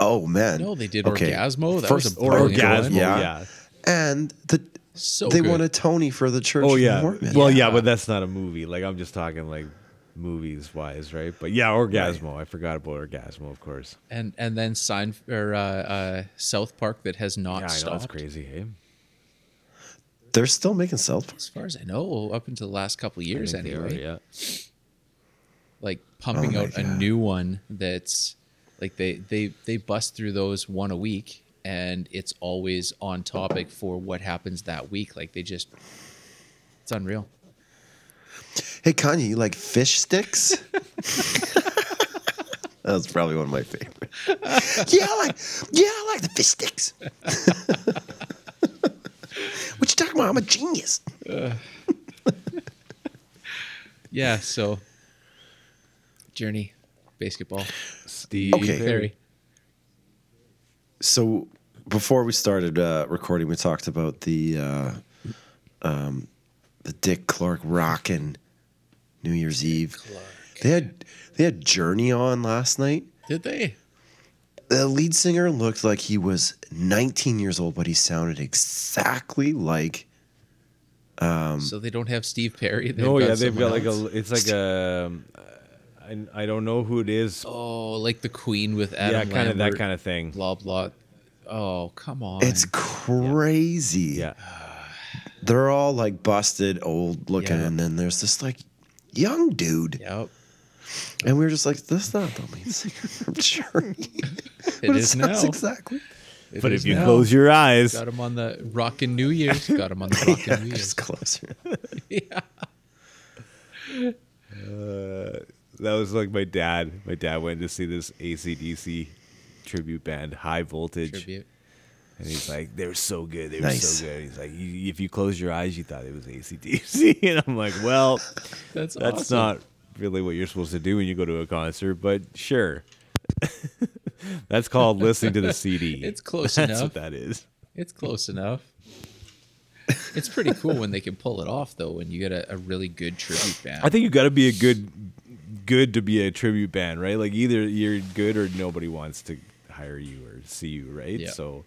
Oh man. No, they did Okay. Orgazmo. That First, was a Orgazmo. Yeah. yeah. And the So they good. won a Tony for the Church Oh of yeah. Mormon. Well, yeah, Yeah. but that's not a movie. Like I'm just talking like movies wise, right? But yeah, Orgazmo. I forgot about Orgazmo, of course. and and then sign or uh, uh, South Park that has not Yeah, I know stopped. that's crazy. Hey, They're still making South Park. As far as I know, up until the last couple of years, I think they anyway. are, yeah. Like pumping Oh my out a new one that's like they they they bust through those one a week, and it's always on topic for what happens that week. Like they just, it's unreal. Hey Kanye, you like fish sticks? <laughs> that was probably one of my favorite. yeah, I like yeah, I like the fish sticks. <laughs> what you talking about? I'm a genius. <laughs> Yeah. So, Journey, basketball, Steve Okay. Perry. So before we started uh, recording, we talked about the uh, um, the Dick Clark rockin' New Year's Eve. They had they had Journey on last night. Did they? The lead singer looked like he was 19 years old, but he sounded exactly like Um, so they don't have Steve Perry. They've Oh yeah, they've someone got like else? a. It's like a. I, I don't know who it is. oh, like the Queen with Adam. yeah, kind of that kind of thing. Blah blah. Oh come on. It's crazy. Yeah. They're all like busted, old looking, Yeah. and then there's this like young dude. Yep. And we were just like, "That's not the lead singer from Journey. It but it now. sounds exactly. It But if you now. close your eyes, got him on the Rockin' New Year's. Got him on the <laughs> Rockin' <laughs> Yeah, New Year's. just closer. yeah. that was like my dad. My dad went to see this ACDC tribute band, High Voltage, Tribute. And he's like, "They're so good. They were Nice. so good." He's like, "You- "If you close your eyes, you thought it was ACDC," <laughs> and I'm like, "Well, <laughs> That's that's awesome. not really what you're supposed to do when you go to a concert, but sure." <laughs> that's called listening to the CD. It's close That's enough. what that is. It's close enough. It's pretty cool when they can pull it off, though. When you get a, a really good tribute band. I think you got to be a good, good to be a tribute band, right? Like either you're good or nobody wants to hire you or see you, right? Yeah. So,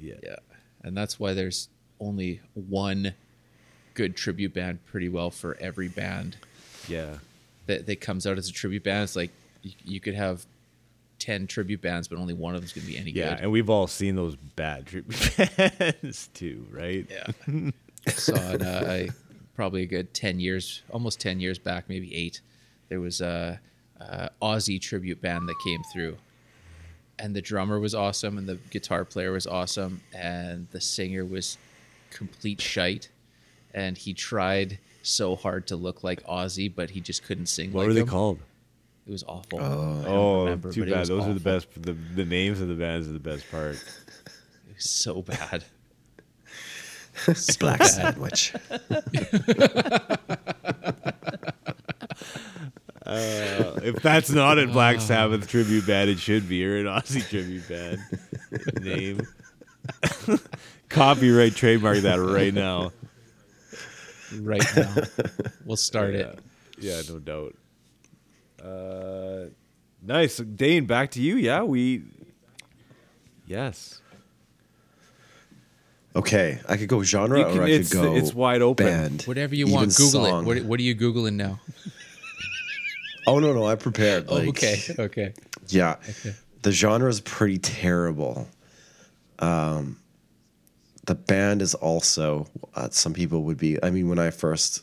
yeah. Yeah, and that's why there's only one good tribute band, pretty well for every band yeah, that that comes out as a tribute band. It's like you, you could have ten tribute bands, but only one of them's gonna be any yeah. good. Yeah. And we've all seen those bad tribute <laughs> bands too, right? Yeah. <laughs> Saw it uh, I, probably a good 10 years, almost 10 years back, maybe eight. There was a, a Ozzy tribute band that came through. And the drummer was awesome, and the guitar player was awesome, and the singer was complete shite. And he tried so hard to look like Ozzy, but he just couldn't sing What like are they him. called? It was awful. Oh. I don't Oh, remember, too but bad. was Those are the best. The, the names of the bands are the best part. It was so bad. <laughs> Black sandwich. <laughs> if that's not a Black Sabbath tribute band, it should be, or an Ozzy tribute band name. <laughs> Copyright trademark that right now. Right now. We'll start it. Yeah, no doubt. Uh, nice, Dane. Back to you. Yeah, we. Yes, Okay, I could go genre You or I could it's- go. it's wide open. Band. Whatever you Even want, Google song. it. What, what are you Googling now? Oh no, no, I prepared. <laughs> Oh, Like, okay, okay. Yeah, the genre is pretty terrible. Um, the band is also. Uh, some people would be. I mean, when I first.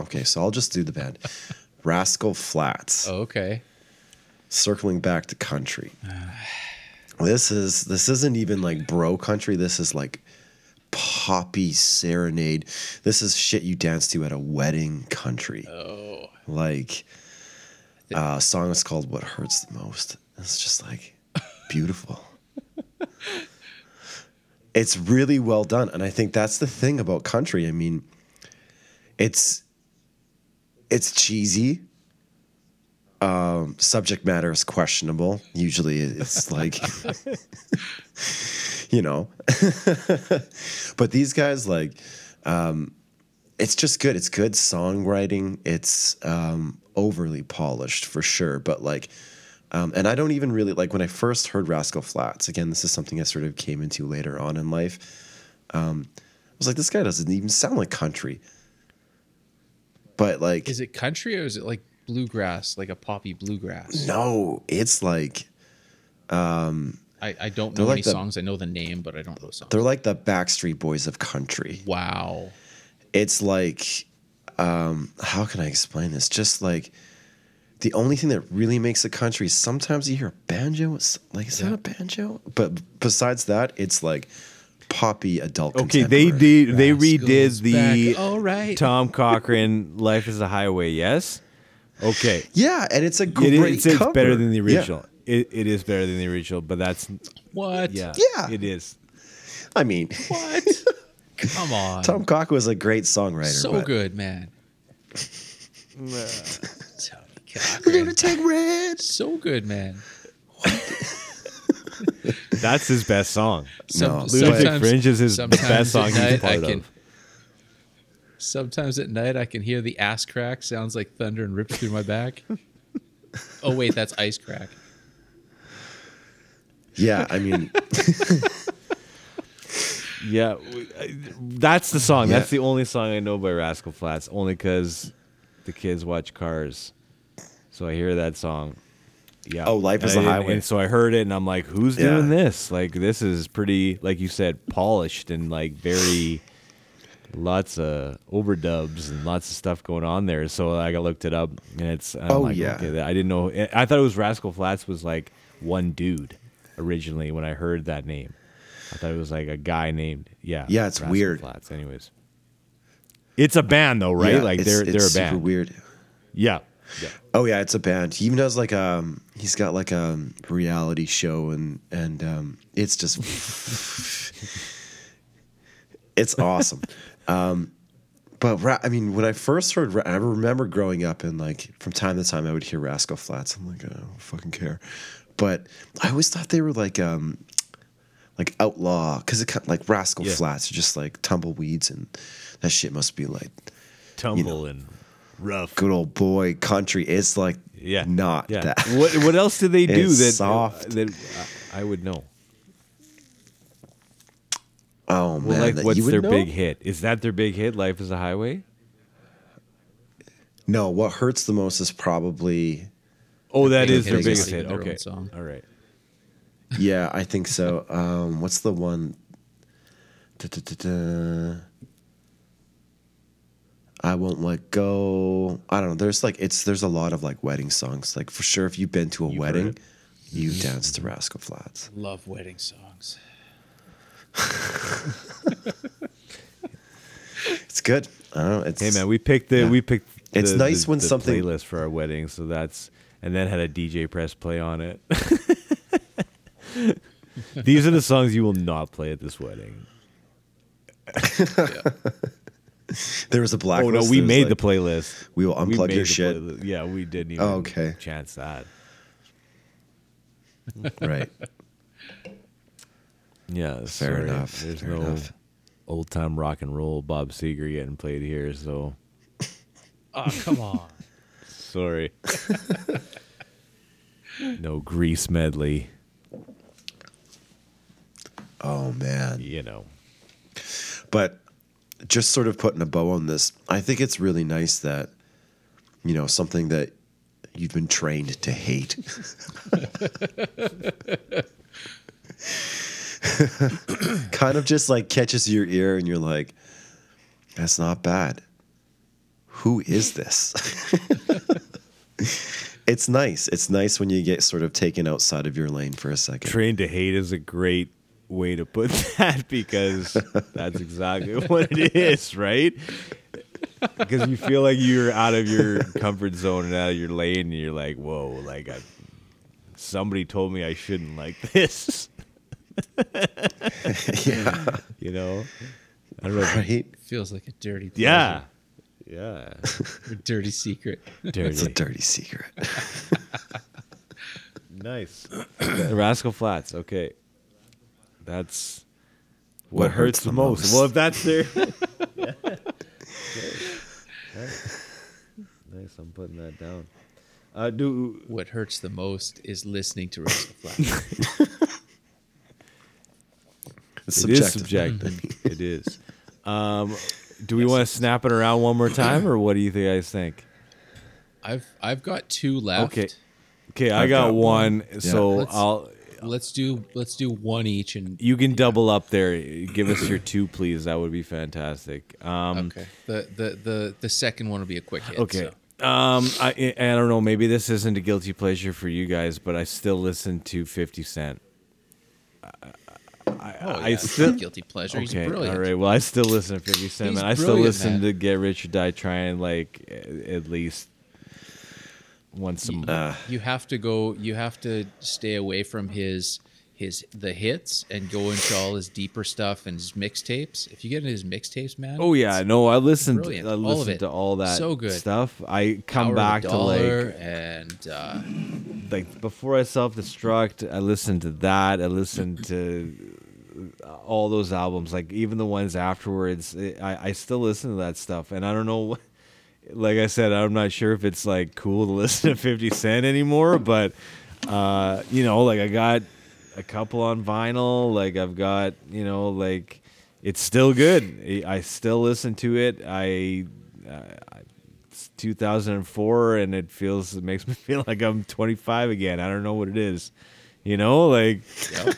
Okay, so I'll just do the band. <laughs> Rascal Flatts. Oh, okay. circling back to country. <sighs> This is this isn't even like bro country. This is like poppy serenade. This is shit you dance to at a wedding country. Oh, Like uh, song is called "What Hurts the Most." It's just like <laughs> beautiful. it's really well done, and I think that's the thing about country. I mean, it's it's cheesy. Um, subject matter is questionable. Usually, it's like, <laughs> <laughs> you know, but these guys like, um, it's just good. It's good songwriting. It's um, overly polished for sure, but like, um, and I don't even really like when I first heard Rascal Flatts. Again, this is something I sort of came into later on in life. Um, I was like, this guy doesn't even sound like country. But like, is it country or is it like bluegrass, like a poppy bluegrass? no, it's like um, I, I don't know like any the- songs. I know the name, but I don't know the songs. they're like the Backstreet Boys of country. Wow. It's like um how can i explain this just like the only thing that really makes a country is sometimes you hear a banjo like is that a banjo but besides that it's like poppy adult Okay, they contemporary. did. They redid the back. All right. Tom Cochrane "Life Is a Highway." Yes. Okay. yeah and it's a It great is, it's, it's better than the Yeah. original. It, it is better than the original, but that's What? yeah. Yeah. It is. i mean What? <laughs> Come on. tom cock was a great songwriter so but- good, man. Tony we're gonna take red So good, man. <laughs> That's his best song. Some, No, Lunatic sometimes- Fringe is his best song he's a night part can, of. Sometimes at night I can hear the ass crack. Sounds like thunder and rips through my back. oh wait, that's ice crack. yeah i mean <laughs> Yeah, that's the song. That's the only song I know by Rascal Flatts. Only because the kids watch Cars, so I hear that song. Yeah. Oh, Life is And a I- Highway. And so I heard it, and I'm like, "Who's Yeah. doing this? Like, this is pretty, like you said, polished and like very." Lots of overdubs and lots of stuff going on there. So like, I looked it up, and it's. I'm Oh, like, yeah. okay, I didn't know. I thought it was Rascal Flatts was like one dude originally when I heard that name. I thought it was like a guy named yeah. Yeah, it's Rascal weird. Flats. Anyways, it's a band though, right? Yeah, like they're it's they're a super band. weird. Yeah. Yeah. Oh yeah, it's a band. He even does like um he's got like a reality show and and um it's just <laughs> it's awesome. Um but ra- I mean, when I first heard, ra- I remember growing up and like from time to time I would hear Rascal Flatts. I'm like, I don't fucking care. But I always thought they were like um like outlaw because it kind of like Rascal Yeah. Flats are just like tumbleweeds and that shit must be like Tumble and rough. good old boy country. It's like Yeah. not yeah. that. <laughs> What what else do they <laughs> do It's that soft. that I I would know? Oh man, Well, like what's their know? big hit? Is that their big hit? Life is a Highway? No, what hurts the most is probably Oh, that is their hit biggest not hit. even their Okay. song. All right. Yeah, I think so. Um, what's the one? Da-da-da-da. I won't let go. I don't know. There's like it's there's a lot of like wedding songs. Like for sure, if you've been to a You've wedding, you dance to Rascal Flatts. Love wedding songs. <laughs> It's good. I don't know. It's Hey man, we picked the Yeah. we picked. It's nice the- when the something- playlist for our wedding, so that's and then had a DJ press play on it. <laughs> These are the songs you will not play at this wedding. <laughs> there was a black. oh no, we made the playlist. We will We unplug made your the shit. playlist. Yeah, we didn't even. Oh, okay. Chance that. right. <laughs> Yeah, Fair sorry. enough. There's fair no enough. old time rock and roll Bob Seger getting played here, so <laughs> Oh, come on. sorry. no Grease medley, Oh man. you know. But just sort of putting a bow on this, I think it's really nice that, you know, something that you've been trained to hate. <laughs> kind of just like catches your ear and you're like, that's not bad. Who is this? <laughs> it's nice. It's nice when you get sort of taken outside of your lane for a second. Trained to hate is a great way to put <laughs> that because that's exactly what it is, right? Because you feel like you're out of your comfort zone and out of your lane, and you're like, "Whoa!" Like I, somebody told me I shouldn't like this. <laughs> yeah. You know? I don't know. if- Right? Feels like a dirty pleasure. Yeah. Yeah. <laughs> A dirty secret. It's a Dirty. dirty secret. Nice. <coughs> Rascal Flatts. Okay. That's what, What hurts, the most. Well, if that's their. <laughs> nice. I'm putting that down. Uh, do What hurts the most is listening to Rascal Flatts. <laughs> It's it is subjective. subjective. it is. Um, do we want to snap it around one more time, or what do you guys think? I've I've got two left. Okay. Okay, I I've got, got one, one. so Let's- I'll. Let's do let's do one each and You can double up there. Give us your two, please. That would be fantastic. Um, okay. The, the the the second one will be a quick hit. Okay. so. Um, I I don't know. Maybe this isn't a guilty pleasure for you guys, but I still listen to Fifty Cent. I, Oh, yeah, it's still guilty pleasure. He's okay. brilliant. All right. Well, I still listen to Fifty Cent, He's man. I still listen man. to Get Rich or Die Trying like at least once a month. Uh, You have to go. You have to stay away from his his the hits and go into all his deeper stuff and his mixtapes. If you get into his mixtapes, man. Oh yeah, no, I listened. brilliant. I All of listened it. to all that So good. stuff. I come Power back to like and uh, like before I self destruct, I listened to that. I listened to all those albums, like even the ones afterwards. It, I I still listen to that stuff, and I don't know. Like I said, I'm not sure if it's like cool to <laughs> listen to 50 Cent anymore, but uh, you know, like I got a couple on vinyl. Like I've got, you know, like it's still good. I still listen to it. I, uh, it's 2004, and it feels it makes <laughs> me feel like I'm 25 again. I don't know what it is. You know, like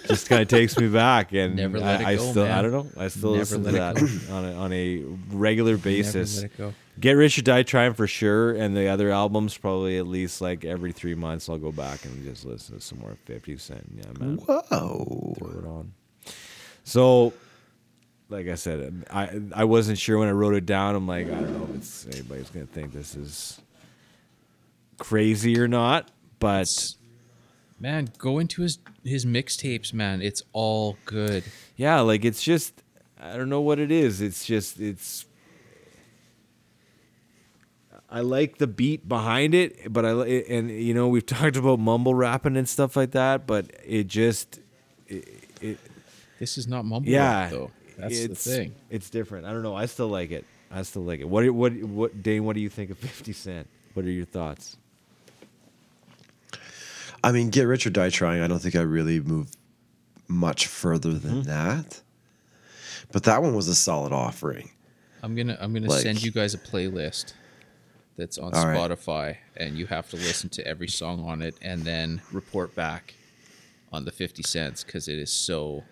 just kind of takes me back, and Never I, let it I go, still, I don't know, I still Never listen to that it on a, on a regular basis. Let it go. Get Rich or Die Trying for sure, and the other albums probably at least like every three months I'll go back and just listen to some more Fifty Cent. Yeah, man, Whoa. throw it on. So, like I said, I I wasn't sure when I wrote it down. I'm like, I don't know if it's anybody's gonna think this is crazy or not, but Man, go into his his mixtapes, man. It's all good. yeah, like it's just I don't know what it is. It's just it's I like the beat behind it, but I and you know we've <laughs> talked about mumble rapping and stuff like that, but it just it, it This is not mumble yeah, rap, though. That's it's, the thing. It's different. I don't know. I still like it. I still like it. What what what Dane? What do you think of <laughs> Fifty Cent? What are your thoughts? I mean, Get Rich or Die Trying, I don't think I really moved much further than Mm-hmm. that. But that one was a solid offering. I'm gonna I'm gonna Like- send you guys a playlist that's on All right. Spotify, and you have to listen to every song on it, and then report back on the fifty cents because it is so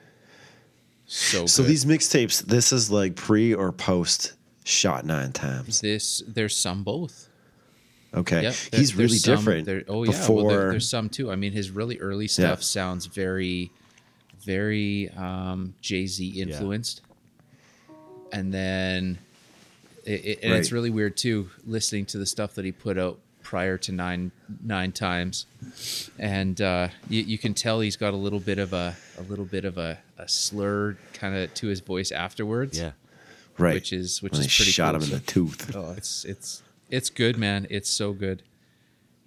so. So good. these mixtapes, this is like pre or post shot nine times. this there's some both. Okay. Yep, there- He's really some- different. there- oh yeah, Before, well, there, there's some too. I mean, his really early stuff Yeah. sounds very, very um, Jay Z influenced, and then, it, it, and it's really weird too, listening to the stuff that he put out prior to nine nine times, and uh, you, you can tell he's got a little bit of a a little bit of a, a slur kind of to his voice afterwards. Yeah, right. which is- which when is pretty shot cool. him in the tooth. <laughs> Oh, it's it's it's good, man. It's so good.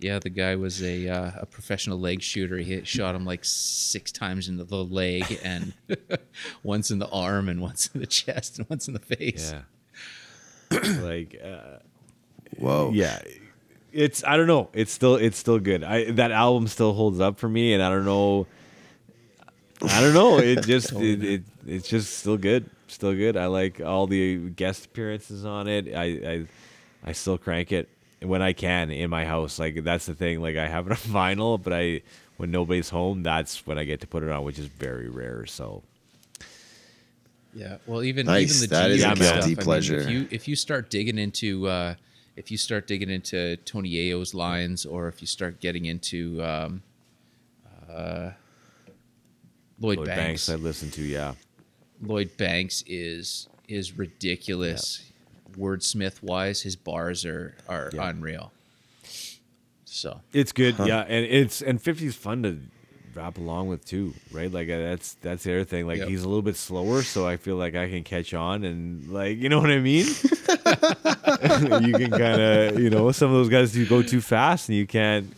Yeah, the guy was a uh, a professional leg shooter. He hit, shot him like six times into the leg, and <laughs> once in the arm, and once in the chest, and once in the face. Yeah. Like uh, Whoa. yeah, it's I don't know. It's still it's still good. I that album still holds up for me, and I don't know. I don't know. It <laughs> just it, it it's just still good. Still good. I like all the guest appearances on it. I I I still crank it when I can in my house. Like that's the thing. Like I have it on <laughs> vinyl, but I when nobody's home, that's when I get to put it on, which is very rare. So Yeah, well, even Nice. even the That G is a stuff, guilty I mean, pleasure. if you if you start digging into uh, if you start digging into Tony Yayo's lines, or if you start getting into um, uh, Lloyd, Lloyd Banks, Banks, I listen to. Yeah, Lloyd Banks is is ridiculous. Wordsmith wise, his bars are are Yeah. unreal. So It's good, yeah, and it's and 50 is fun to rap along with too, right? Like uh, that's that's the other thing. Like Yep. he's a little bit slower, so I feel like I can catch on and like you know what I mean. <laughs> you can kind of you know some of those guys do go too fast and you can't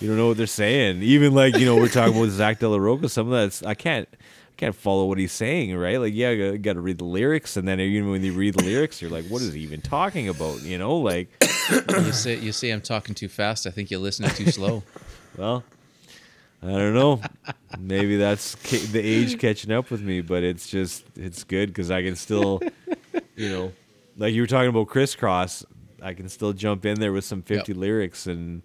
you don't know what they're saying. Even like you know we're talking about Zack De La Rocha, some of that's I can't. I can't follow what he's saying, right? Like, yeah, you got to read the lyrics, and then even when you read the lyrics, you're like, "What is he even talking about?" You know, like, you say you say I'm talking too fast. I think you're listening too slow. Well, I don't know. Maybe that's ca- the age catching up with me, but it's just it's good because I can still, you know, like you were talking about Kris Kross. I can still jump in there with some fifty Yep. lyrics and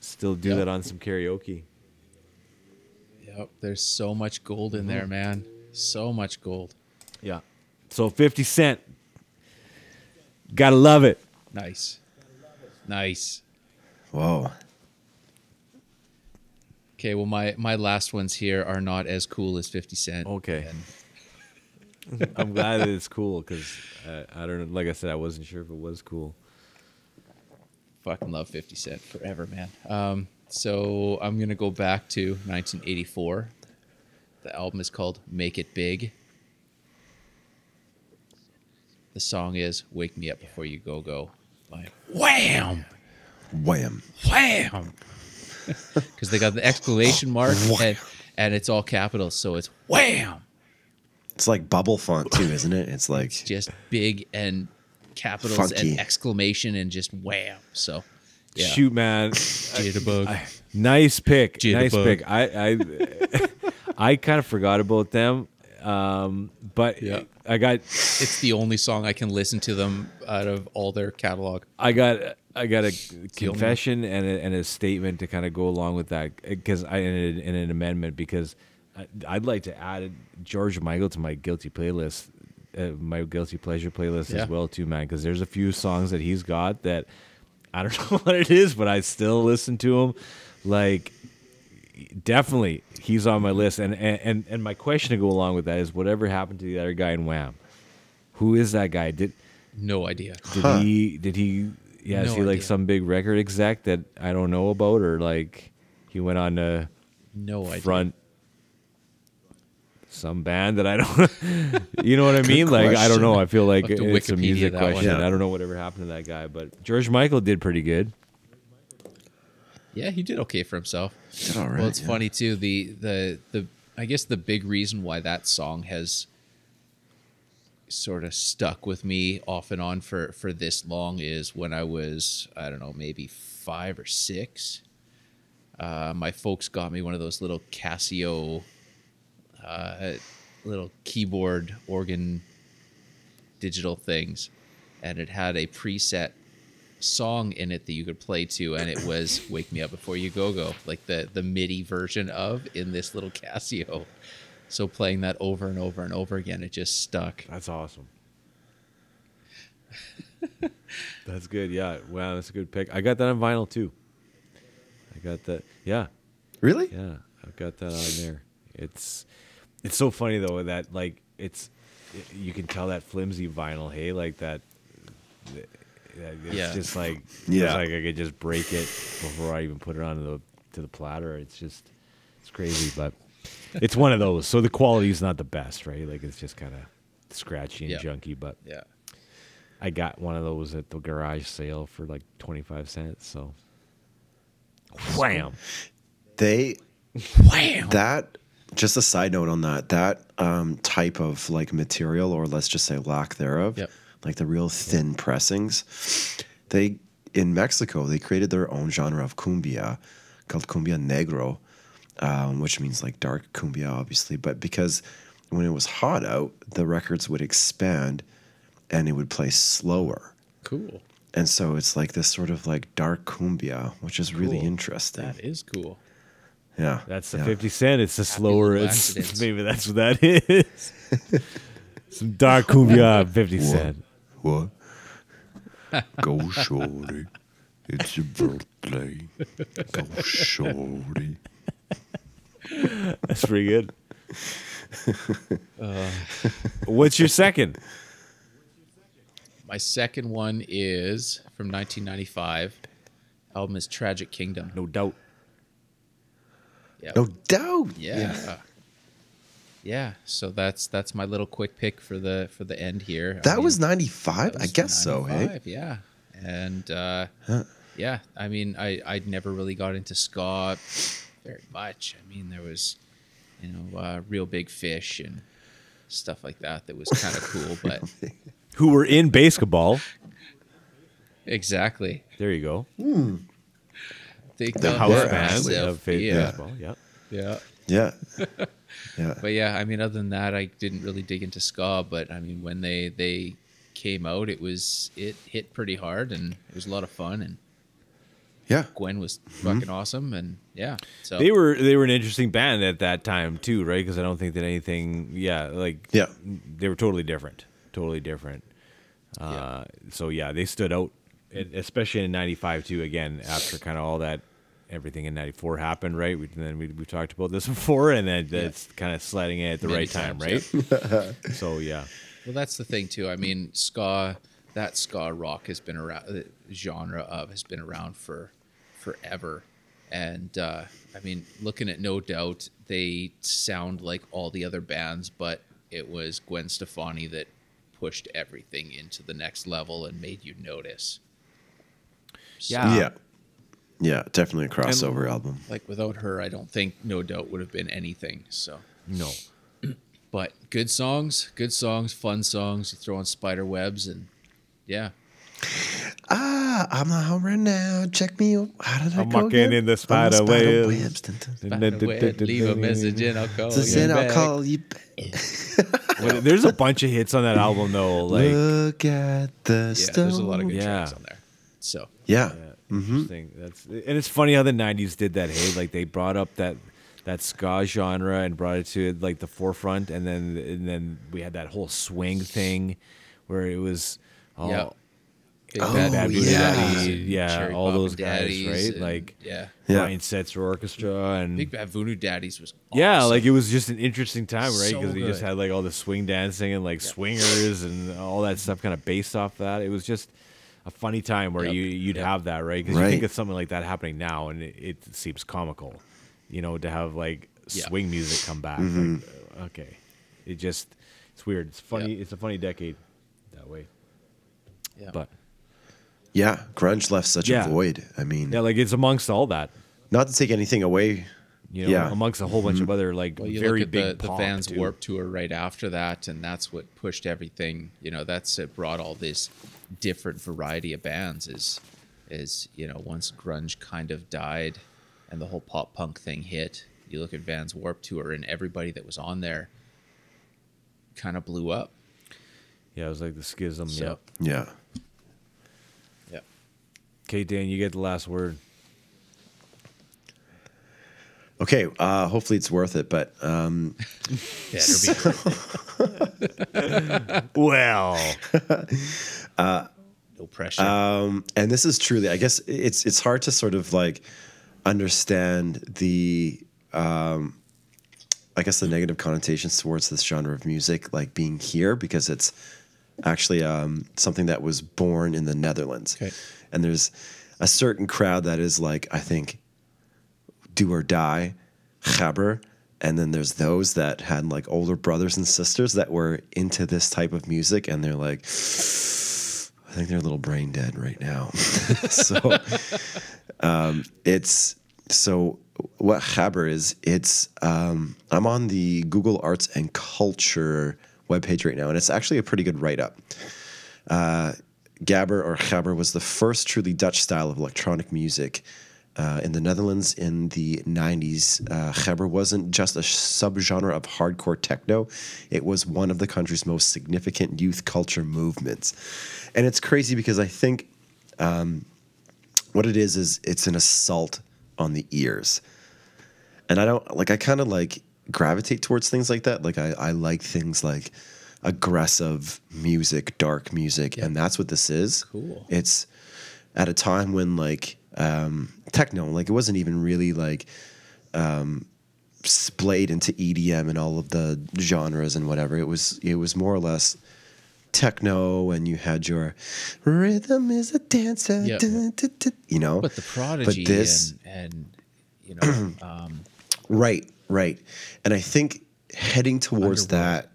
still do Yep. that on some karaoke. Yep, there's so much gold in there, mm-hmm. man. So much gold. Yeah. So fifty cent, gotta love it. Nice, nice. Whoa. Okay, well my my last ones here are not as cool as Fifty Cent. Okay. <laughs> I'm glad that it's cool because uh, I don't know. Like I said, I wasn't sure if it was cool. fucking love 50 Cent forever, man. Um, so I'm going to go back to 1984. The album is called Make It Big. The song is Wake Me Up Before You Go Go by Wham! Wham. Wham! <laughs> Because they got the exclamation mark <laughs> and, and it's all capitals, so it's Wham! It's like bubble font too, isn't it? It's like Just big and capitals Funky. and exclamation and just wham. So, yeah. Shoot, man. <laughs> Jitterbug. Nice pick. Nice pick. I I, I kind of forgot about them. Um, but Yeah. I got It's the only song I can listen to them out of all their catalog. I got I got a the only confession and a, and a statement to kind of go along with that because I and, a- and an amendment because I, I'd like to add George Michael to my guilty playlist, uh, my guilty pleasure playlist Yeah. as well too, man. Because there's a few songs that he's got that I don't <laughs> know what it is, but I still listen to him. Like definitely, he's on my list. And and and, and my question to go along with that is, whatever happened to the other guy in Wham? Who is that guy? Did No idea. did Huh. he? Did he? Yeah, is No he like some big record exec that I don't know about, or like he went on to No idea. front some band that I don't. <laughs> you know what I mean? Like I don't know. I feel like I'll have to it's a music that one. question. Yeah. I don't know whatever happened to that guy, but George Michael did pretty good. Yeah, he did okay for himself. Did well, it's yeah. funny too. The the the I guess the big reason why that song has sort of stuck with me off and on for for this long is when I was I don't know maybe five or six. Uh, my folks got me one of those little Casio, uh, little keyboard organ digital things, and it had a preset song in it that you could play to, and it was "Wake Me Up Before You Go Go," like the the MIDI version of in this little Casio. So playing that over and over and over again, it just stuck. That's awesome. <laughs> that's good. Yeah. Wow, that's a good pick. I got that on vinyl too. I got that. Yeah. Really? Yeah, I've got that on there. It's it's so funny though that like it's you can tell that flimsy vinyl, hey, like that. that It's Yeah. just like Yeah. it's like I could just break it before I even put it onto the to the platter. It's just it's crazy, but it's one of those. So the quality is not the best, right? Like it's just kind of scratchy and junky. But Yeah. I got one of those at the garage sale for like twenty five cents. So wham, They Wham! that just a side note on that that um, type of like material or let's just say lack thereof Yep. like the real thin pressings they in mexico they created their own genre of cumbia called cumbia negro um, which means like dark cumbia obviously but because when it was hot out the records would expand and it would play slower Cool. and so it's like this sort of like dark cumbia which is really interesting That is cool. yeah That's the yeah. 50 cent. It's the slower. It's, <laughs> maybe that's what that is. <laughs> Some dark cumbia, 50 cent. What? <laughs> Go shorty. It's your birthday. Go shorty. <laughs> That's pretty good. What's your second? My second one is from 1995. Album is Tragic Kingdom. No doubt. Yeah. No doubt. Yeah. yeah. So that's that's my little quick pick for the for the end here. I That mean, was 95? I was guess so, hey? Yeah. And uh, yeah, I mean, I I never really got into ska very much. I mean, there was you know uh, Reel Big Fish and stuff like that that was kind of <laughs> cool, but Who were in basketball. exactly. There you go. They The got house band of fa- yeah. baseball. Yeah. Yeah. Yeah. <laughs> Yeah. But yeah, I mean, other than that, I didn't really dig into ska. But I mean, when they they came out, it was it hit pretty hard, and it was a lot of fun. And Yeah. Gwen was fucking awesome, and yeah, so They were they were an interesting band at that time too, right? Because I don't think that anything, yeah, like Yeah. they were totally different, totally different. Uh, So yeah, they stood out, especially in '95 too. Again, after kind of all that, everything in '94 happened, right? We, then we we talked about this <laughs> before, and then that's kind of sliding in at the Many right time, times, right? <laughs> so yeah, Well, that's the thing too. I mean, ska, that ska rock has been around. The genre of has been around for forever, and uh, I mean, looking at No Doubt, they sound like all the other bands, but it was Gwen Stefani that pushed everything into the next level and made you notice. So, Yeah. yeah. Yeah. Definitely a crossover album. like without her, I don't think No Doubt would have been anything. So. no, <clears throat> But good songs, good songs, fun songs. You throw on spider webs and yeah, Ah, I'm not home right now. Check me out. How did I I'm go walking again? in the I'm spider webs. Dun, dun. By the way, leave a message and I'll call So you then I'll back. call you back. Well, there's a bunch of hits on that album though. <laughs> Like, Look at the Yeah, stone. there's a lot of good Yeah. tracks on there. So Yeah. Yeah, interesting. That's and it's funny how the '90s did that. Hey, like they brought up that that ska genre and brought it to like the forefront, and then and then we had that whole swing thing, where it was all Yeah. Big Oh, Bad Bad Voodoo Voodoo yeah. Daddies, yeah, Cherry all Poppin' those guys, right? and- Like yeah, Yeah. Brian Setzer Orchestra and Big Bad Voodoo Daddies was yeah, like it was just an interesting time, right? So Because you just had like all the swing dancing and like swingers and all that stuff kind of based off that. It was just a funny time where Yep. you you'd Yep. have that, right? Because you think of something like that happening now, and it, it seems comical, you know, to have like Yeah. swing music come back. Mm-hmm. Like, uh, okay, it just it's weird. It's funny. Yeah. It's a funny decade that way, yeah. but Yeah. Grunge left such Yeah. a void. I mean, yeah, like it's amongst all that. not to take anything away. You know, Yeah. amongst a whole bunch of mm-hmm. other like well, you very look at big the, the pop, Vans too. Warp Tour right after that, and that's what pushed everything. You know, that's it brought all this different variety of bands. Is is you know once grunge kind of died, and the whole pop punk thing hit. You look at Vans Warp Tour, and everybody that was on there kind of blew up. Yeah, it was like the schism. So, Yep. Yeah. yeah. Okay, Dan, you get the last word. Okay. Uh, hopefully it's worth it, but um, <laughs> Yeah, it'll be <laughs> Well, <laughs> no pressure. um, and this is truly, I guess it's it's hard to sort of like understand the, um, I guess the negative connotations towards this genre of music, like being here, because it's actually um, something that was born in the Netherlands, Okay. And there's a certain crowd that is like, I think, do or die, Gabber. And then there's those that had like older brothers and sisters that were into this type of music, and they're like, I think they're a little brain dead right now. <laughs> so um, it's so what Gabber is. It's um, I'm on the Google Arts and Culture webpage right now, and it's actually a pretty good write up. Gabber or Gabber was the first truly Dutch style of electronic music uh, in the Netherlands in the 90s. Uh, Gabber wasn't just a subgenre of hardcore techno, it was one of the country's most significant youth culture movements. And it's crazy because I think um, what it is is it's an assault on the ears. And I don't like, I kind of like gravitate towards things like that. Like, I, I like things like aggressive music, dark music, and that's what this is. Cool. It's at a time when like um, techno, like it wasn't even really like um, splayed into EDM and all of the genres and whatever. It was it was more or less techno, and you had your rhythm is a dancer, Yep. dun, dun, dun, you know. but the Prodigy this- and, and you know <clears throat> um, Right, right. And I think heading towards Underworld. that,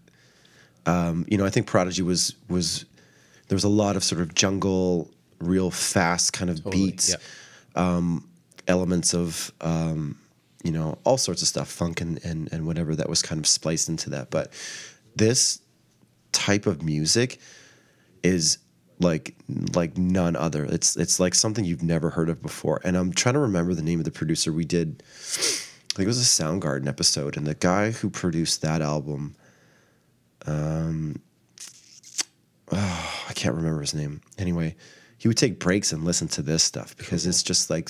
um, you know, I think Prodigy was was there was a lot of sort of jungle, real fast kind of totally, beats, yeah. elements of um, you know, all sorts of stuff, funk and, and and whatever that was kind of spliced into that. But this type of music is like like none other. It's it's like something you've never heard of before. And I'm trying to remember the name of the producer. We did I think it was a Soundgarden episode, and the guy who produced that album, um, oh, I can't remember his name. Anyway, he would take breaks and listen to this stuff because it's just like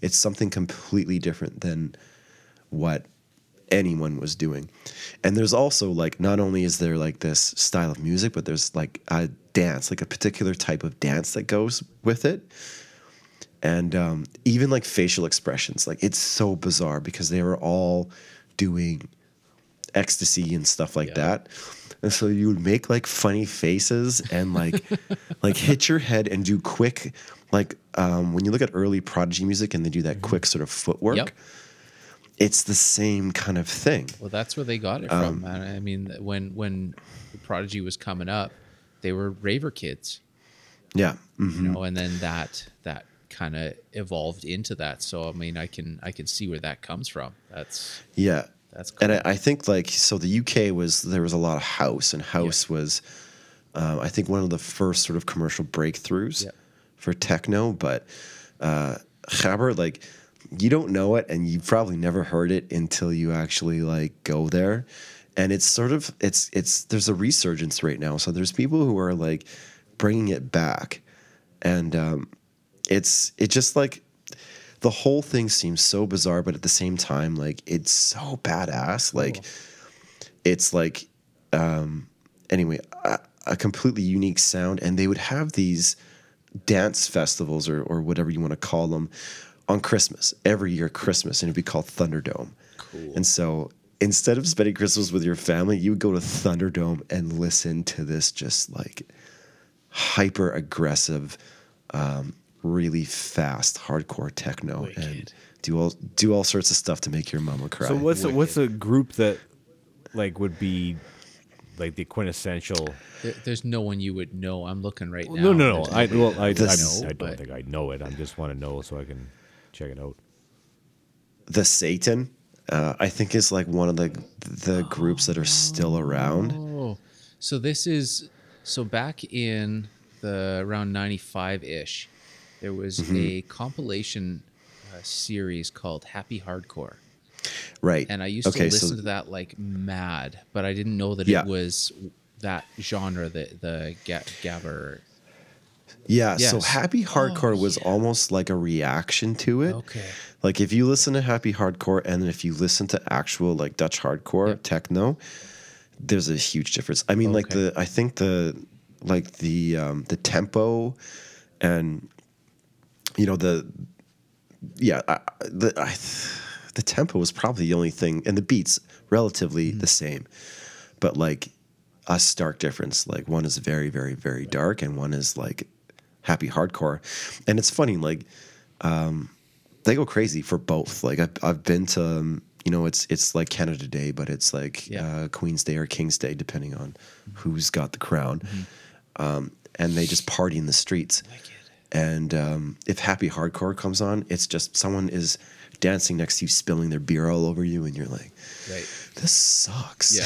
it's something completely different than what anyone was doing. And there's also like not only is there like this style of music, but there's like a dance, like a particular type of dance that goes with it. And um, even like facial expressions, like it's so bizarre because they were all doing ecstasy and stuff like Yeah. that. And so you would make like funny faces and like <laughs> like hit your head and do quick like um, when you look at early prodigy music and they do that quick sort of footwork Yep. it's the same kind of thing. Well, that's where they got it Um, from. man. I mean, when when Prodigy was coming up, they were raver kids, Yeah. Mm. you know, and then that that kind of evolved into that. So I mean, I can I can see where that comes from. That's Yeah. That's And. I, I think like so the UK was there was a lot of house and house was um, I think one of the first sort of commercial breakthroughs Yeah. for techno, but uh, like you don't know it, and you've probably never heard it until you actually like go there. And it's sort of it's it's there's a resurgence right now. So there's people who are like bringing it back, and um, it's it just like the whole thing seems so bizarre, but at the same time, like it's so badass. Like it's like um, anyway a, a completely unique sound, and they would have these dance festivals or or whatever you want to call them on Christmas every year, Christmas, and it'd be called Thunderdome. Cool. And so instead of spending Christmas with your family, you would go to Thunderdome and listen to this just like hyper aggressive, um, really fast hardcore techno Wicked. and do all do all sorts of stuff to make your mama cry. So what's a, what's a group that like would be like the quintessential? There, there's no one you would know. I'm looking right now. No, no, no. I well, I, I, This- know, I don't think I know it. I just want to know so I can check it out. the Satan, uh, I think is like one of the the groups that are still around. Oh, so this is so back in the around 95 ish, there was Mm-hmm. a compilation uh, series called Happy Hardcore. Right. And I used Okay, to so- listen to that like mad, but I didn't know that Yeah. it was that genre, the the ga- gabber. Yeah, so Happy Hardcore Oh, was yeah. almost like a reaction to it. Okay. Like if you listen to Happy Hardcore and then if you listen to actual like Dutch hardcore Yep. techno, there's a huge difference. I mean, like the I think the like the um, the tempo and you know the yeah I, the I, the tempo was probably the only thing and the beats relatively Mm-hmm. the same, but like a stark difference. Like one is very very very dark and one is like happy hardcore, and it's funny like they go crazy for both. Like I've, I've been to, um, you know, it's it's like Canada Day, but it's like Yeah. uh, Queen's Day or King's Day, depending on who's got the crown. Um, and they just party in the streets. And um, if Happy Hardcore comes on, it's just someone is dancing next to you, spilling their beer all over you, and you're like, Right. this sucks.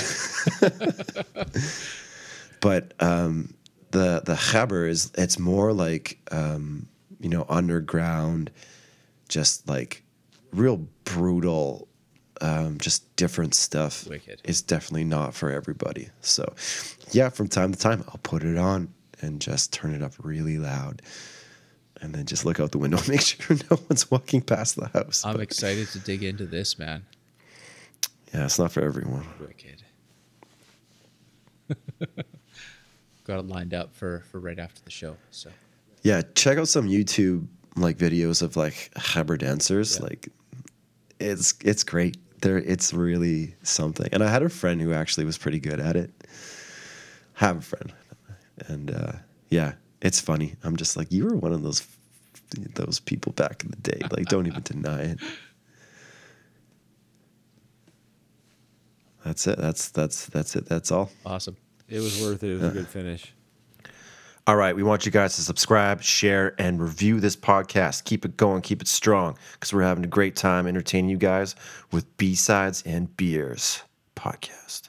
Yeah. <laughs> but um, the the Gabber is it's more like um, you know underground, just like real brutal, um, just different stuff. Wicked. It's definitely not for everybody. So yeah, from time to time I'll put it on and just turn it up really loud. And then just look out the window, and <laughs> make sure no one's walking past the house. I'm But, excited to dig into this, man. yeah, it's not for everyone. Wicked. <laughs> Got it lined up for for right after the show. So Yeah, check out some YouTube like videos of like Gabber dancers. Yeah. Like it's it's great. There it's really something. And I had a friend who actually was pretty good at it. Have a friend. And uh yeah, it's funny. I'm just like you were one of those those people back in the day. Like don't even deny it. That's it. That's that's that's it. That's all. awesome. It was worth it. It was a uh. good finish. All right, we want you guys to subscribe, share, and review this podcast. Keep it going, keep it strong, because we're having a great time entertaining you guys with B sides and beers podcast.